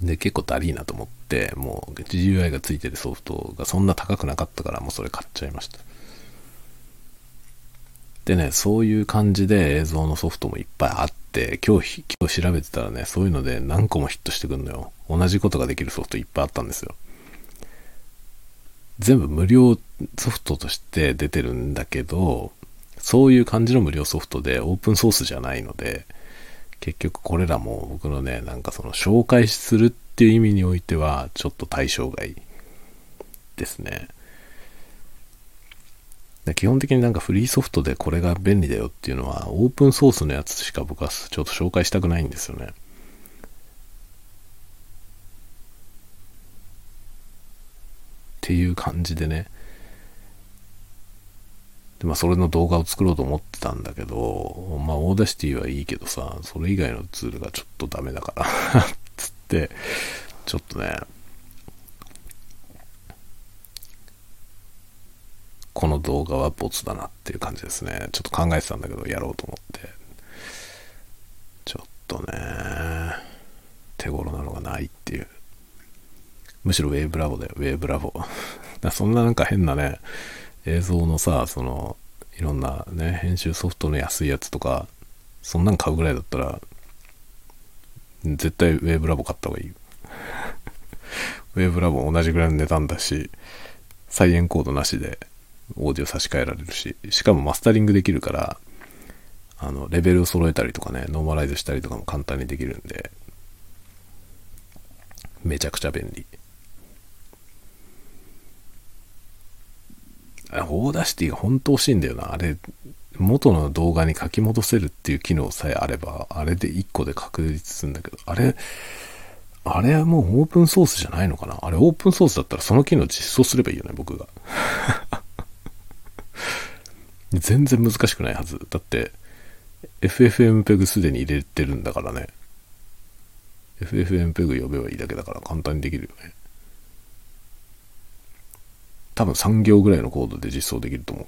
[SPEAKER 1] で、結構だりーなと思って、もう GUI がついてるソフトがそんな高くなかったから、もうそれ買っちゃいました。でね、そういう感じで映像のソフトもいっぱいあって、今日、今日調べてたらね、そういうので何個もヒットしてくるのよ。同じことができるソフトいっぱいあったんですよ。全部無料ソフトとして出てるんだけど、そういう感じの無料ソフトでオープンソースじゃないので、結局これらも僕のね、なんかその紹介するっていう意味においては、ちょっと対象外ですね。基本的になんかフリーソフトでこれが便利だよっていうのは、オープンソースのやつしか僕はちょっと紹介したくないんですよね。っていう感じでね。で、まあ、それの動画を作ろうと思ってたんだけど、まあ、 Audacity はいいけどさ、それ以外のツールがちょっとダメだからつって、ちょっとね、この動画はボツだなっていう感じですね。ちょっと考えてたんだけど、やろうと思って。ちょっとね、手頃なのがないっていう。むしろウェーブラボだよ、ウェーブラボ。だ そんななんか変なね、映像のさ、その、いろんなね、編集ソフトの安いやつとか、そんなん買うぐらいだったら、絶対ウェーブラボ買った方がいい。ウェーブラボ同じぐらいの値段だし、再エンコードなしでオーディオ差し替えられるし、しかもマスタリングできるから、あの、レベルを揃えたりとかね、ノーマライズしたりとかも簡単にできるんで、めちゃくちゃ便利。Audacity が本当欲しいんだよな。あれ、元の動画に書き戻せるっていう機能さえあれば、あれで1個で確立するんだけど、あれ、あれはもうオープンソースじゃないのかな？あれオープンソースだったらその機能実装すればいいよね、僕が。全然難しくないはず。だって、FFmpeg すでに入れてるんだからね。FFmpeg 呼べばいいだけだから簡単にできるよね。多分3行ぐらいのコードで実装できると思う。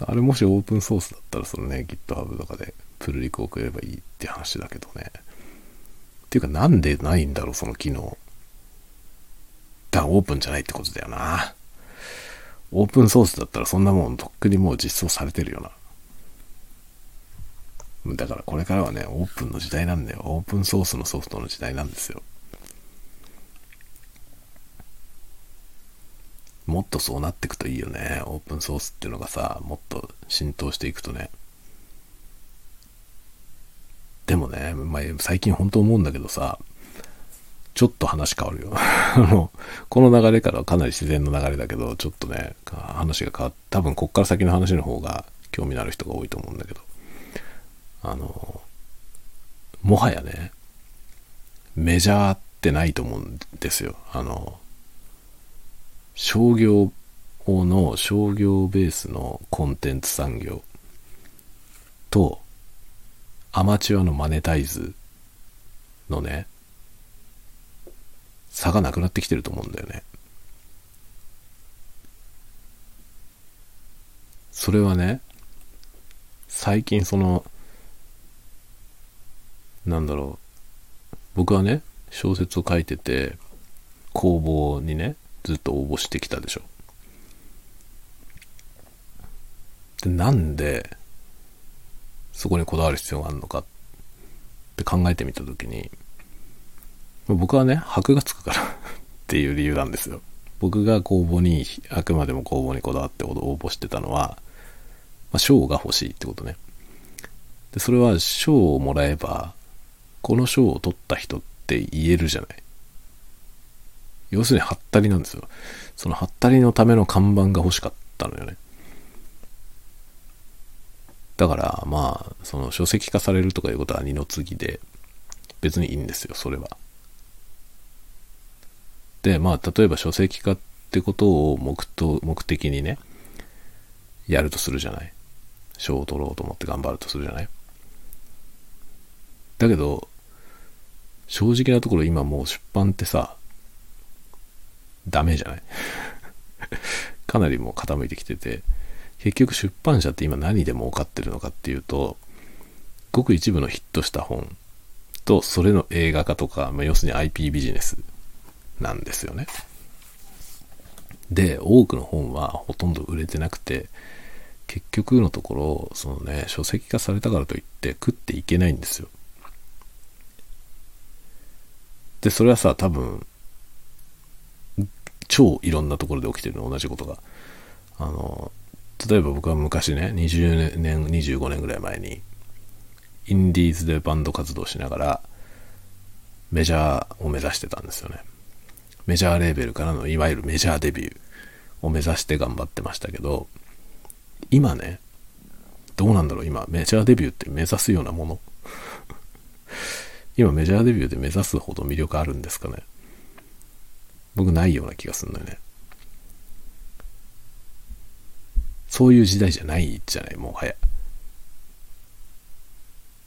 [SPEAKER 1] あれもしオープンソースだったらそのね、GitHub とかでプルリク送ればいいって話だけどね。っていうかなんでないんだろう、その機能。だからオープンじゃないってことだよな。オープンソースだったらそんなもんとっくにもう実装されてるよな。だからこれからはね、オープンの時代なんだよ。オープンソースのソフトの時代なんですよ。もっとそうなっていくといいよね。オープンソースっていうのがさ、もっと浸透していくとね。でもね、まあ、最近本当思うんだけどさ、ちょっと話変わるよ。あのこの流れからはかなり自然な流れだけど、ちょっとね、話が変わって、多分こっから先の話の方が興味のある人が多いと思うんだけど、あの、もはやね、メジャーってないと思うんですよ。あの、商業の商業ベースのコンテンツ産業とアマチュアのマネタイズのね差がなくなってきてると思うんだよね。それはね最近そのなんだろう。僕はね小説を書いてて公募にねずっと応募してきたでしょ。でなんでそこにこだわる必要があるのかって考えてみた時に僕はね箔がつくから っていう理由なんですよ。僕が公募にあくまでも公募にこだわって応募してたのは、まあ、賞が欲しいってことね。でそれは賞をもらえばこの賞を取った人って言えるじゃない。要するにハッタリなんですよ。そのハッタリのための看板が欲しかったのよね。だからまあその書籍化されるとかいうことは二の次で別にいいんですよそれは。まあ例えば書籍化ってことを目と目的にねやるとするじゃない。賞を取ろうと思って頑張るとするじゃない。だけど正直なところ今もう出版ってさダメじゃない。かなりもう傾いてきてて結局出版社って今何で儲かってるのかっていうとごく一部のヒットした本とそれの映画化とか、まあ、要するに IP ビジネスなんですよね。で多くの本はほとんど売れてなくて結局のところそのね書籍化されたからといって食っていけないんですよ。でそれはさ多分超いろんなところで起きてるの同じことが。あの例えば僕は昔ね20年25年ぐらい前にインディーズでバンド活動しながらメジャーを目指してたんですよね。メジャーレーベルからのいわゆるメジャーデビューを目指して頑張ってましたけど今ねどうなんだろう今メジャーデビューって目指すようなもの。今メジャーデビューで目指すほど魅力あるんですかね。僕ないような気がするのよね。そういう時代じゃないじゃないもはや。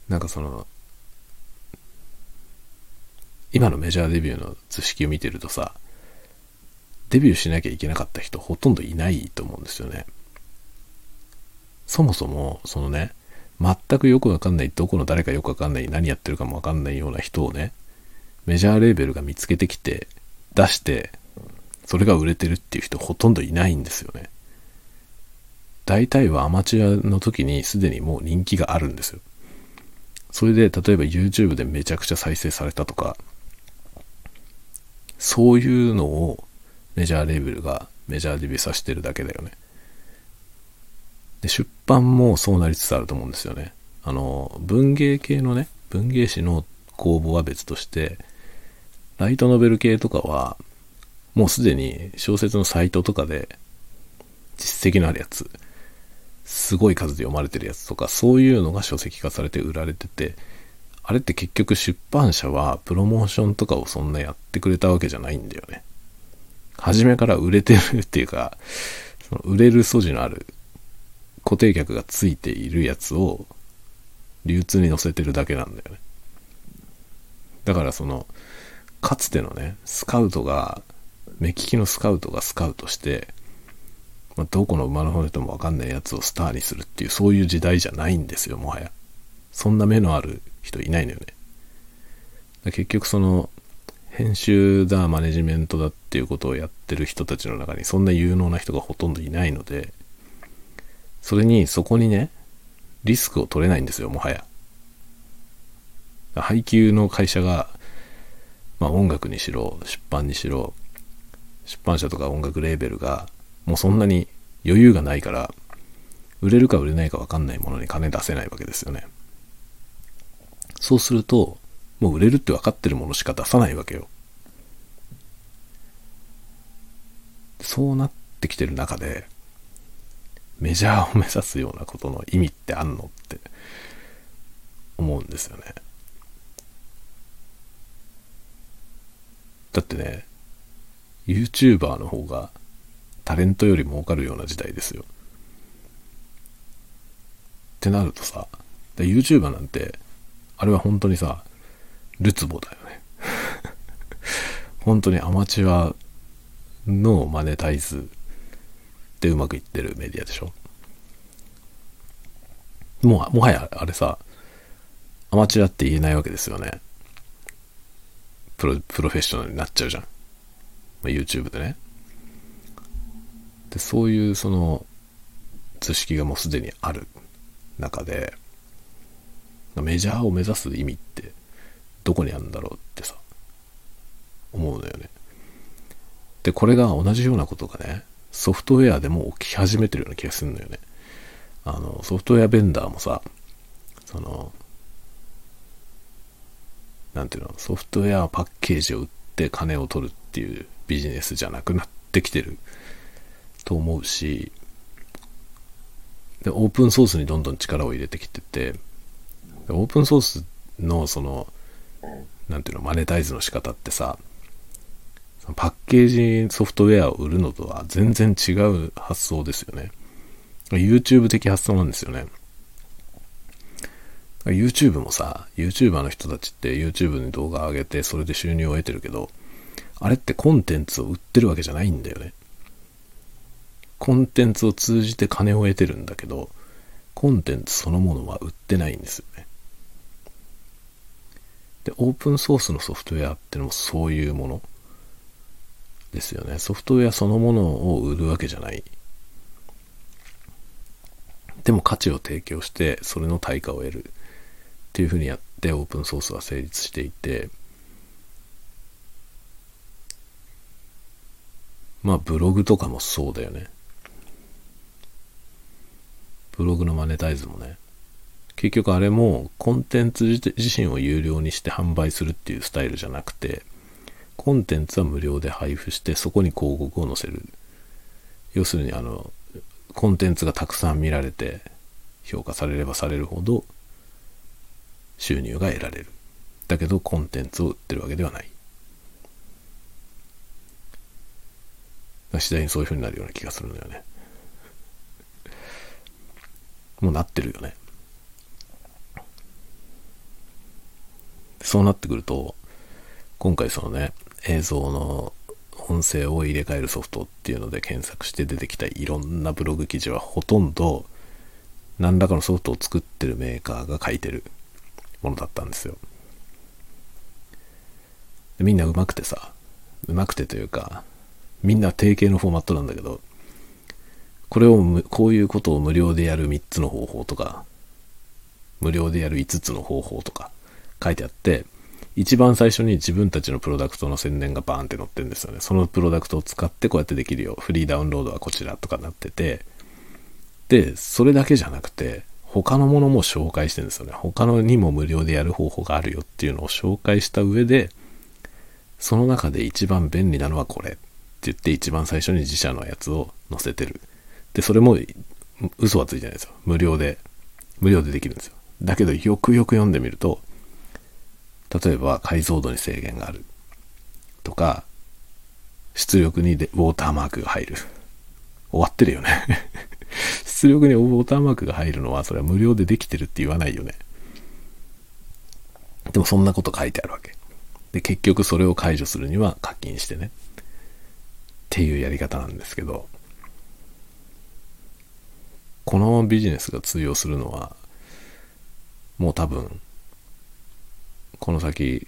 [SPEAKER 1] なんかその今のメジャーデビューの図式を見てるとさデビューしなきゃいけなかった人ほとんどいないと思うんですよねそもそもそのね全くよくわかんないどこの誰かよくわかんない何やってるかもわかんないような人をねメジャーレーベルが見つけてきて出してそれが売れてるっていう人ほとんどいないんですよね大体はアマチュアの時にすでにもう人気があるんですよ。それで例えば YouTube でめちゃくちゃ再生されたとか、そういうのをメジャーレーベルがメジャーデビューさせてるだけだよね。で、出版もそうなりつつあると思うんですよね。あの、文芸系のね、文芸誌の公募は別として、ライトノベル系とかは、もうすでに小説のサイトとかで実績のあるやつすごい数で読まれてるやつとか、そういうのが書籍化されて売られてて、あれって結局出版社はプロモーションとかをそんなやってくれたわけじゃないんだよね。初めから売れてるっていうか、その売れる素地のある固定客がついているやつを流通に載せてるだけなんだよね。だからその、かつてのね、スカウトが、目利きのスカウトがスカウトして、まあ、どこの馬の骨ともわかんないやつをスターにするっていうそういう時代じゃないんですよもはやそんな目のある人いないのよね結局その編集だマネジメントだっていうことをやってる人たちの中にそんな有能な人がほとんどいないのでそれにそこにねリスクを取れないんですよもはや配給の会社がまあ音楽にしろ出版にしろ出版社とか音楽レーベルがもうそんなに余裕がないから、売れるか売れないか分かんないものに金出せないわけですよね。そうすると、もう売れるって分かってるものしか出さないわけよ。そうなってきてる中で、メジャーを目指すようなことの意味ってあんのって思うんですよね。だってね、YouTuber の方がタレントより儲かるような時代ですよ。ってなるとさ、YouTuber なんて、あれは本当にさ、ルツボだよね。本当にアマチュアのマネタイズでうまくいってるメディアでしょ。もう、もはやあれさ、アマチュアって言えないわけですよね。プロ、プロフェッショナルになっちゃうじゃん。まあ、YouTube でね。で、そういうその図式がもうすでにある中で、メジャーを目指す意味ってどこにあるんだろうってさ、思うのよね。で、これが同じようなことがね、ソフトウェアでも起き始めてるような気がするのよね。あの、ソフトウェアベンダーもさ、その、なんていうの、ソフトウェアパッケージを売って金を取るっていうビジネスじゃなくなってきてると思うし、で、オープンソースにどんどん力を入れてきてて、オープンソースのその、なんていうの、マネタイズの仕方ってさ、パッケージソフトウェアを売るのとは全然違う発想ですよね。YouTube 的発想なんですよね。YouTube もさ、YouTuber の人たちって YouTube に動画上げてそれで収入を得てるけど、あれってコンテンツを売ってるわけじゃないんだよね。コンテンツを通じて金を得てるんだけど、コンテンツそのものは売ってないんです。で、オープンソースのソフトウェアってのもそういうものですよね。ソフトウェアそのものを売るわけじゃない。でも価値を提供して、それの対価を得るっていうふうにやってオープンソースは成立していて、まあブログとかもそうだよね。ブログのマネタイズもね。結局あれもコンテンツ自身を有料にして販売するっていうスタイルじゃなくて、コンテンツは無料で配布してそこに広告を載せる。要するにあの、コンテンツがたくさん見られて評価されればされるほど収入が得られる。だけどコンテンツを売ってるわけではない。次第にそういう風になるような気がするのよね。もうなってるよね。そうなってくると、今回そのね、映像の音声を入れ替えるソフトっていうので検索して出てきたいろんなブログ記事はほとんど何らかのソフトを作ってるメーカーが書いてるものだったんですよ。でみんな上手くてさ、上手くてというか、みんな定型のフォーマットなんだけど、これを、こういうことを無料でやる3つの方法とか、無料でやる5つの方法とか書いてあって、一番最初に自分たちのプロダクトの宣伝がバーンって載ってるんですよね。そのプロダクトを使ってこうやってできるよ。フリーダウンロードはこちらとかなってて、で、それだけじゃなくて、他のものも紹介してるんですよね。他のにも無料でやる方法があるよっていうのを紹介した上で、その中で一番便利なのはこれって言って一番最初に自社のやつを載せてる。で、それも嘘はついてないですよ。無料で、無料でできるんですよ。だけどよくよく読んでみると、例えば解像度に制限があるとか、出力にでウォーターマークが入る。終わってるよね 出力にウォーターマークが入るのは、それは無料でできてるって言わないよね。でもそんなこと書いてあるわけ。で、結局それを解除するには課金してね。っていうやり方なんですけど、このビジネスが通用するのは、もう多分、この先、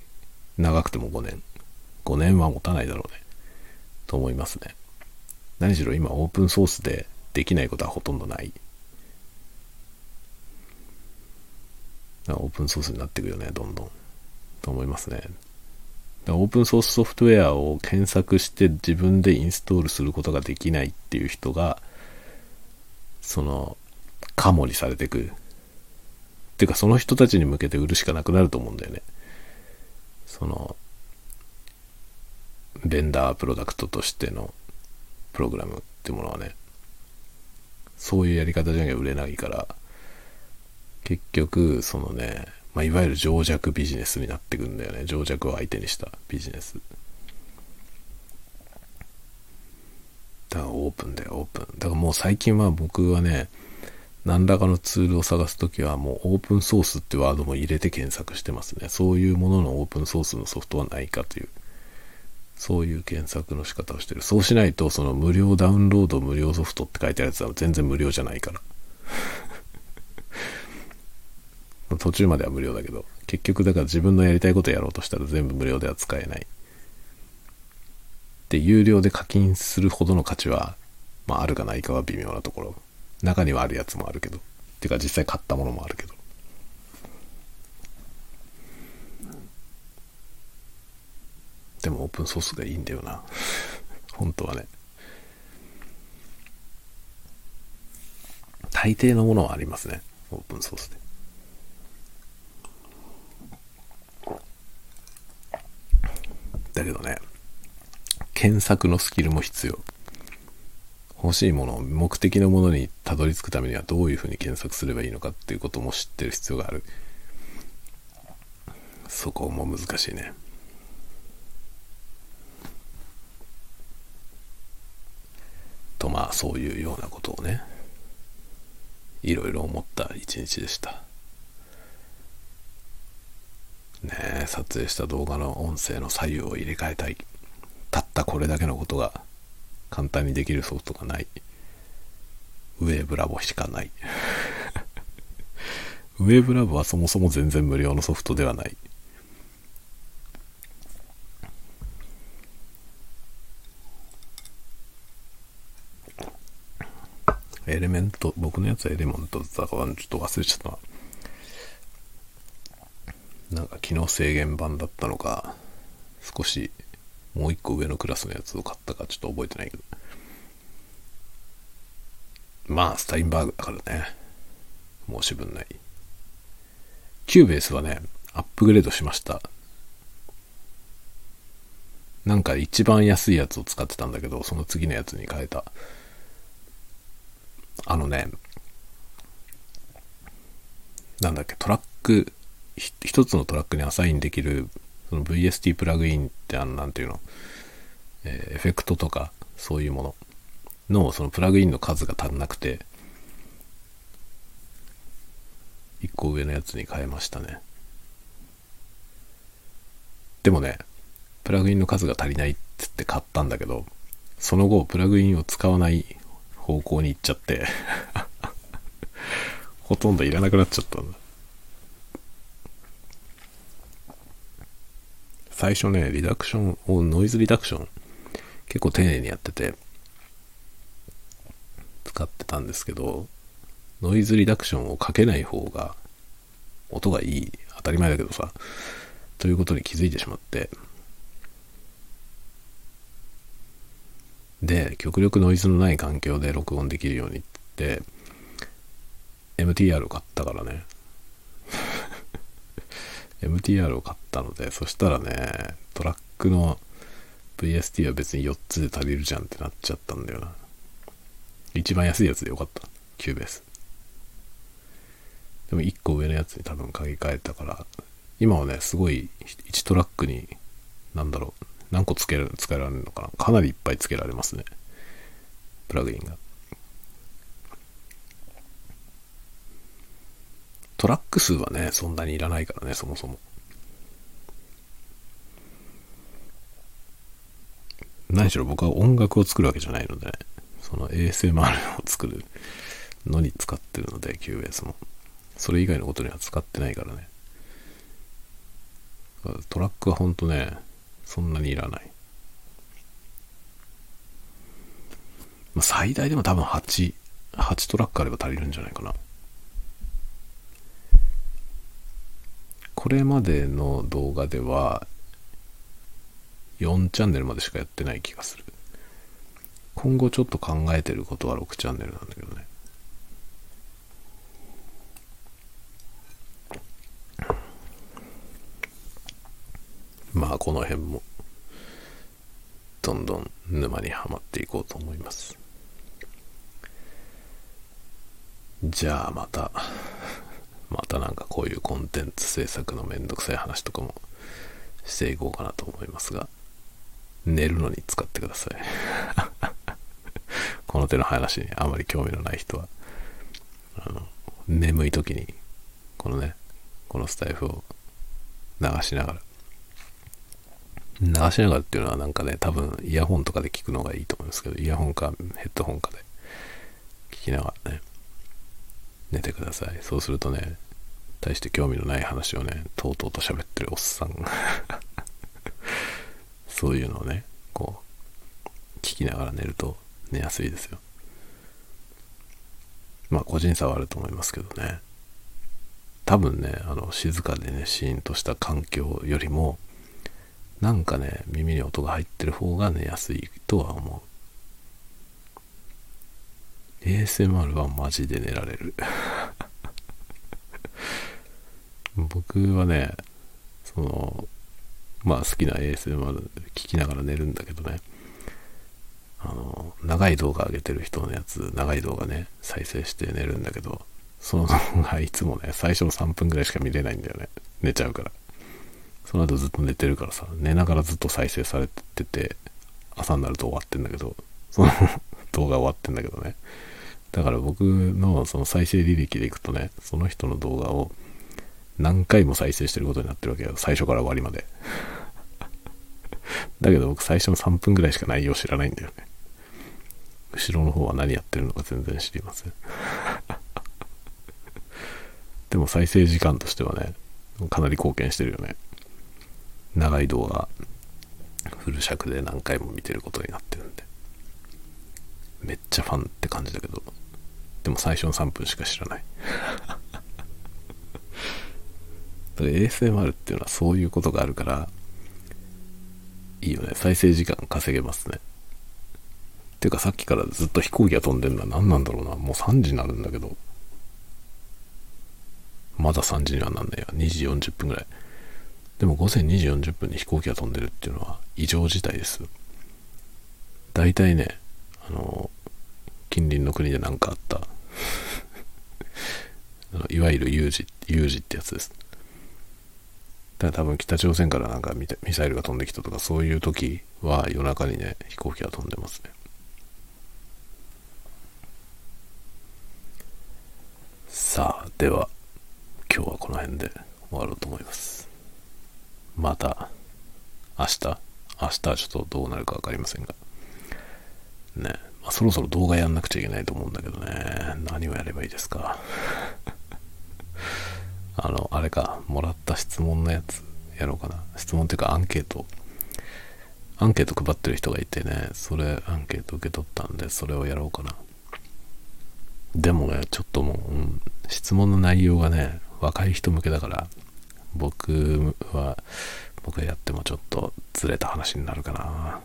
[SPEAKER 1] 長くても5年。5年は持たないだろうね。と思いますね。何しろ今オープンソースでできないことはほとんどない。オープンソースになっていくよね、どんどん。と思いますね。オープンソースソフトウェアを検索して自分でインストールすることができないっていう人が、その、カモにされていく。っていうか、その人たちに向けて売るしかなくなると思うんだよね。その、ベンダープロダクトとしてのプログラムってものはね。そういうやり方じゃなきゃ売れないから、結局、そのね、まあ、いわゆる情弱ビジネスになってくんだよね。情弱を相手にしたビジネス。だからオーープンだよ、オープン。だからもう最近は僕はね、何らかのツールを探すときはもうオープンソースってワードも入れて検索してますね。そういうもののオープンソースのソフトはないかという、そういう検索の仕方をしてる。そうしないと、その無料ダウンロード無料ソフトって書いてあるやつは全然無料じゃないから。途中までは無料だけど、結局だから自分のやりたいことやろうとしたら全部無料では使えない。で、有料で課金するほどの価値は、まああるかないかは微妙なところ。中にはあるやつもあるけど。っていうか実際買ったものもあるけど。でもオープンソースがいいんだよな。本当はね。大抵のものはありますね。オープンソースで。だけどね、検索のスキルも必要。欲しいもの、目的のものにたどり着くためにはどういうふうに検索すればいいのかっていうことも知ってる必要がある。そこも難しいね。とまあそういうようなことをね、いろいろ思った一日でした。ねえ撮影した動画の音声の左右を入れ替えたい。たったこれだけのことが簡単にできるソフトがない。ウェーブラボしかない。ウェーブラボはそもそも全然無料のソフトではない。エレメント、僕のやつはエレメントだったからちょっと忘れちゃったな。なんか機能制限版だったのか、少しもう一個上のクラスのやつを買ったかちょっと覚えてないけど。まあ、 Steinberg だからね。申し分ない。 Cubase はね、アップグレードしました。なんか一番安いやつを使ってたんだけど、その次のやつに変えた。あのね、なんだっけ、トラック一つのトラックにアサインできるその VST プラグインってあの、なんていうの、えー、エフェクトとかそういうもののそのプラグインの数が足んなくて、一個上のやつに変えましたね。でもね、プラグインの数が足りないっつって買ったんだけど、その後プラグインを使わない方向に行っちゃって ほとんどいらなくなっちゃったんだ。最初ね、リダクションを、ノイズリダクション、結構丁寧にやってて、使ってたんですけど、ノイズリダクションをかけない方が、音がいい、当たり前だけどさ、ということに気づいてしまって、で、極力ノイズのない環境で録音できるようにって、MTR を買ったからね。MTR を買ったので、そしたらね、トラックの VST は別に4つで足りるじゃんってなっちゃったんだよな。一番安いやつでよかった。 Cubase。でも1個上のやつに多分書き換えたから、今はね、すごい1トラックに、なんだろう、何個つける、使えられるのかな。かなりいっぱいつけられますね。プラグインが。トラック数はね、そんなにいらないからね、そもそも。何しろ僕は音楽を作るわけじゃないので、ね、その ASMR を作るのに使ってるので、QS も。それ以外のことには使ってないからね。トラックはほんとね、そんなにいらない。まあ、最大でも多分8、8トラックあれば足りるんじゃないかな。これまでの動画では4チャンネルまでしかやってない気がする。今後ちょっと考えてることは6チャンネルなんだけどね。まあこの辺もどんどん沼にはまっていこうと思います。じゃあまた。またなんかこういうコンテンツ制作のめんどくさい話とかもしていこうかなと思いますが、寝るのに使ってください こ。の手の話にあまり興味のない人は、あの、眠い時に、このね、このスタイフを流しながら、流しながらっていうのはなんかね、多分イヤホンとかで聞くのがいいと思うんですけど、イヤホンかヘッドホンかで聞きながらね、寝てください。そうするとね、大して興味のない話をね、とうとうと喋ってるおっさん そういうのをね、こう、聞きながら寝ると寝やすいですよ。まあ個人差はあると思いますけどね。多分ね、あの静かでね、シーンとした環境よりも、なんかね、耳に音が入ってる方が寝やすいとは思う。ASMR はマジで寝られる 僕はね、その、まあ好きな ASMR 聞きながら寝るんだけどね、あの、長い動画上げてる人のやつ、長い動画ね、再生して寝るんだけど、その動画いつもね、最初の3分ぐらいしか見れないんだよね。寝ちゃうから。その後ずっと寝てるからさ、寝ながらずっと再生されてて、朝になると終わってんだけど、その 動画終わってんだけどね。だから僕のその再生履歴でいくとね、その人の動画を何回も再生してることになってるわけよ。最初から終わりまで。だけど僕最初の3分ぐらいしか内容知らないんだよね。後ろの方は何やってるのか全然知りません。でも再生時間としてはね、かなり貢献してるよね。長い動画、フル尺で何回も見てることになってるんで。めっちゃファンって感じだけど、でも最初の3分しか知らない。ASMR っていうのはそういうことがあるから、いいよね。再生時間稼げますね。ていうかさっきからずっと飛行機が飛んでるのは何なんだろうな。もう3時になるんだけど。まだ3時にはなんないよ。2時40分ぐらい。でも午前2時40分に飛行機が飛んでるっていうのは異常事態です。大体ね、あの、近隣の国で何かあった いわゆる有事、有事ってやつです。だから多分北朝鮮からなんかミサイルが飛んできたとかそういう時は夜中にね、飛行機が飛んでますね。さあ、では、今日はこの辺で終わろうと思います。また、明日、明日はちょっとどうなるか分かりませんが、ね、まあ、そろそろ動画やんなくちゃいけないと思うんだけどね、何をやればいいですか。あの、あれか、もらった質問のやつやろうかな。質問っていうかアンケート。アンケート配ってる人がいてね、それアンケート受け取ったんで、それをやろうかな。でもね、ちょっともう、うん、質問の内容がね、若い人向けだから、僕は、僕がやってもちょっとずれた話になるかな。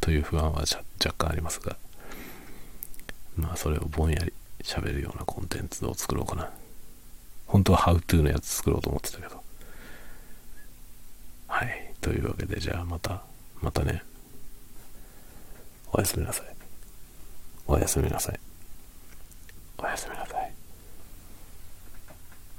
[SPEAKER 1] という不安は若干ありますが、まあそれをぼんやり喋るようなコンテンツを作ろうかな。本当は How to のやつ作ろうと思ってたけど。はい。というわけで、じゃあまた、またね。おやすみなさい。おやすみなさい。おやすみなさい。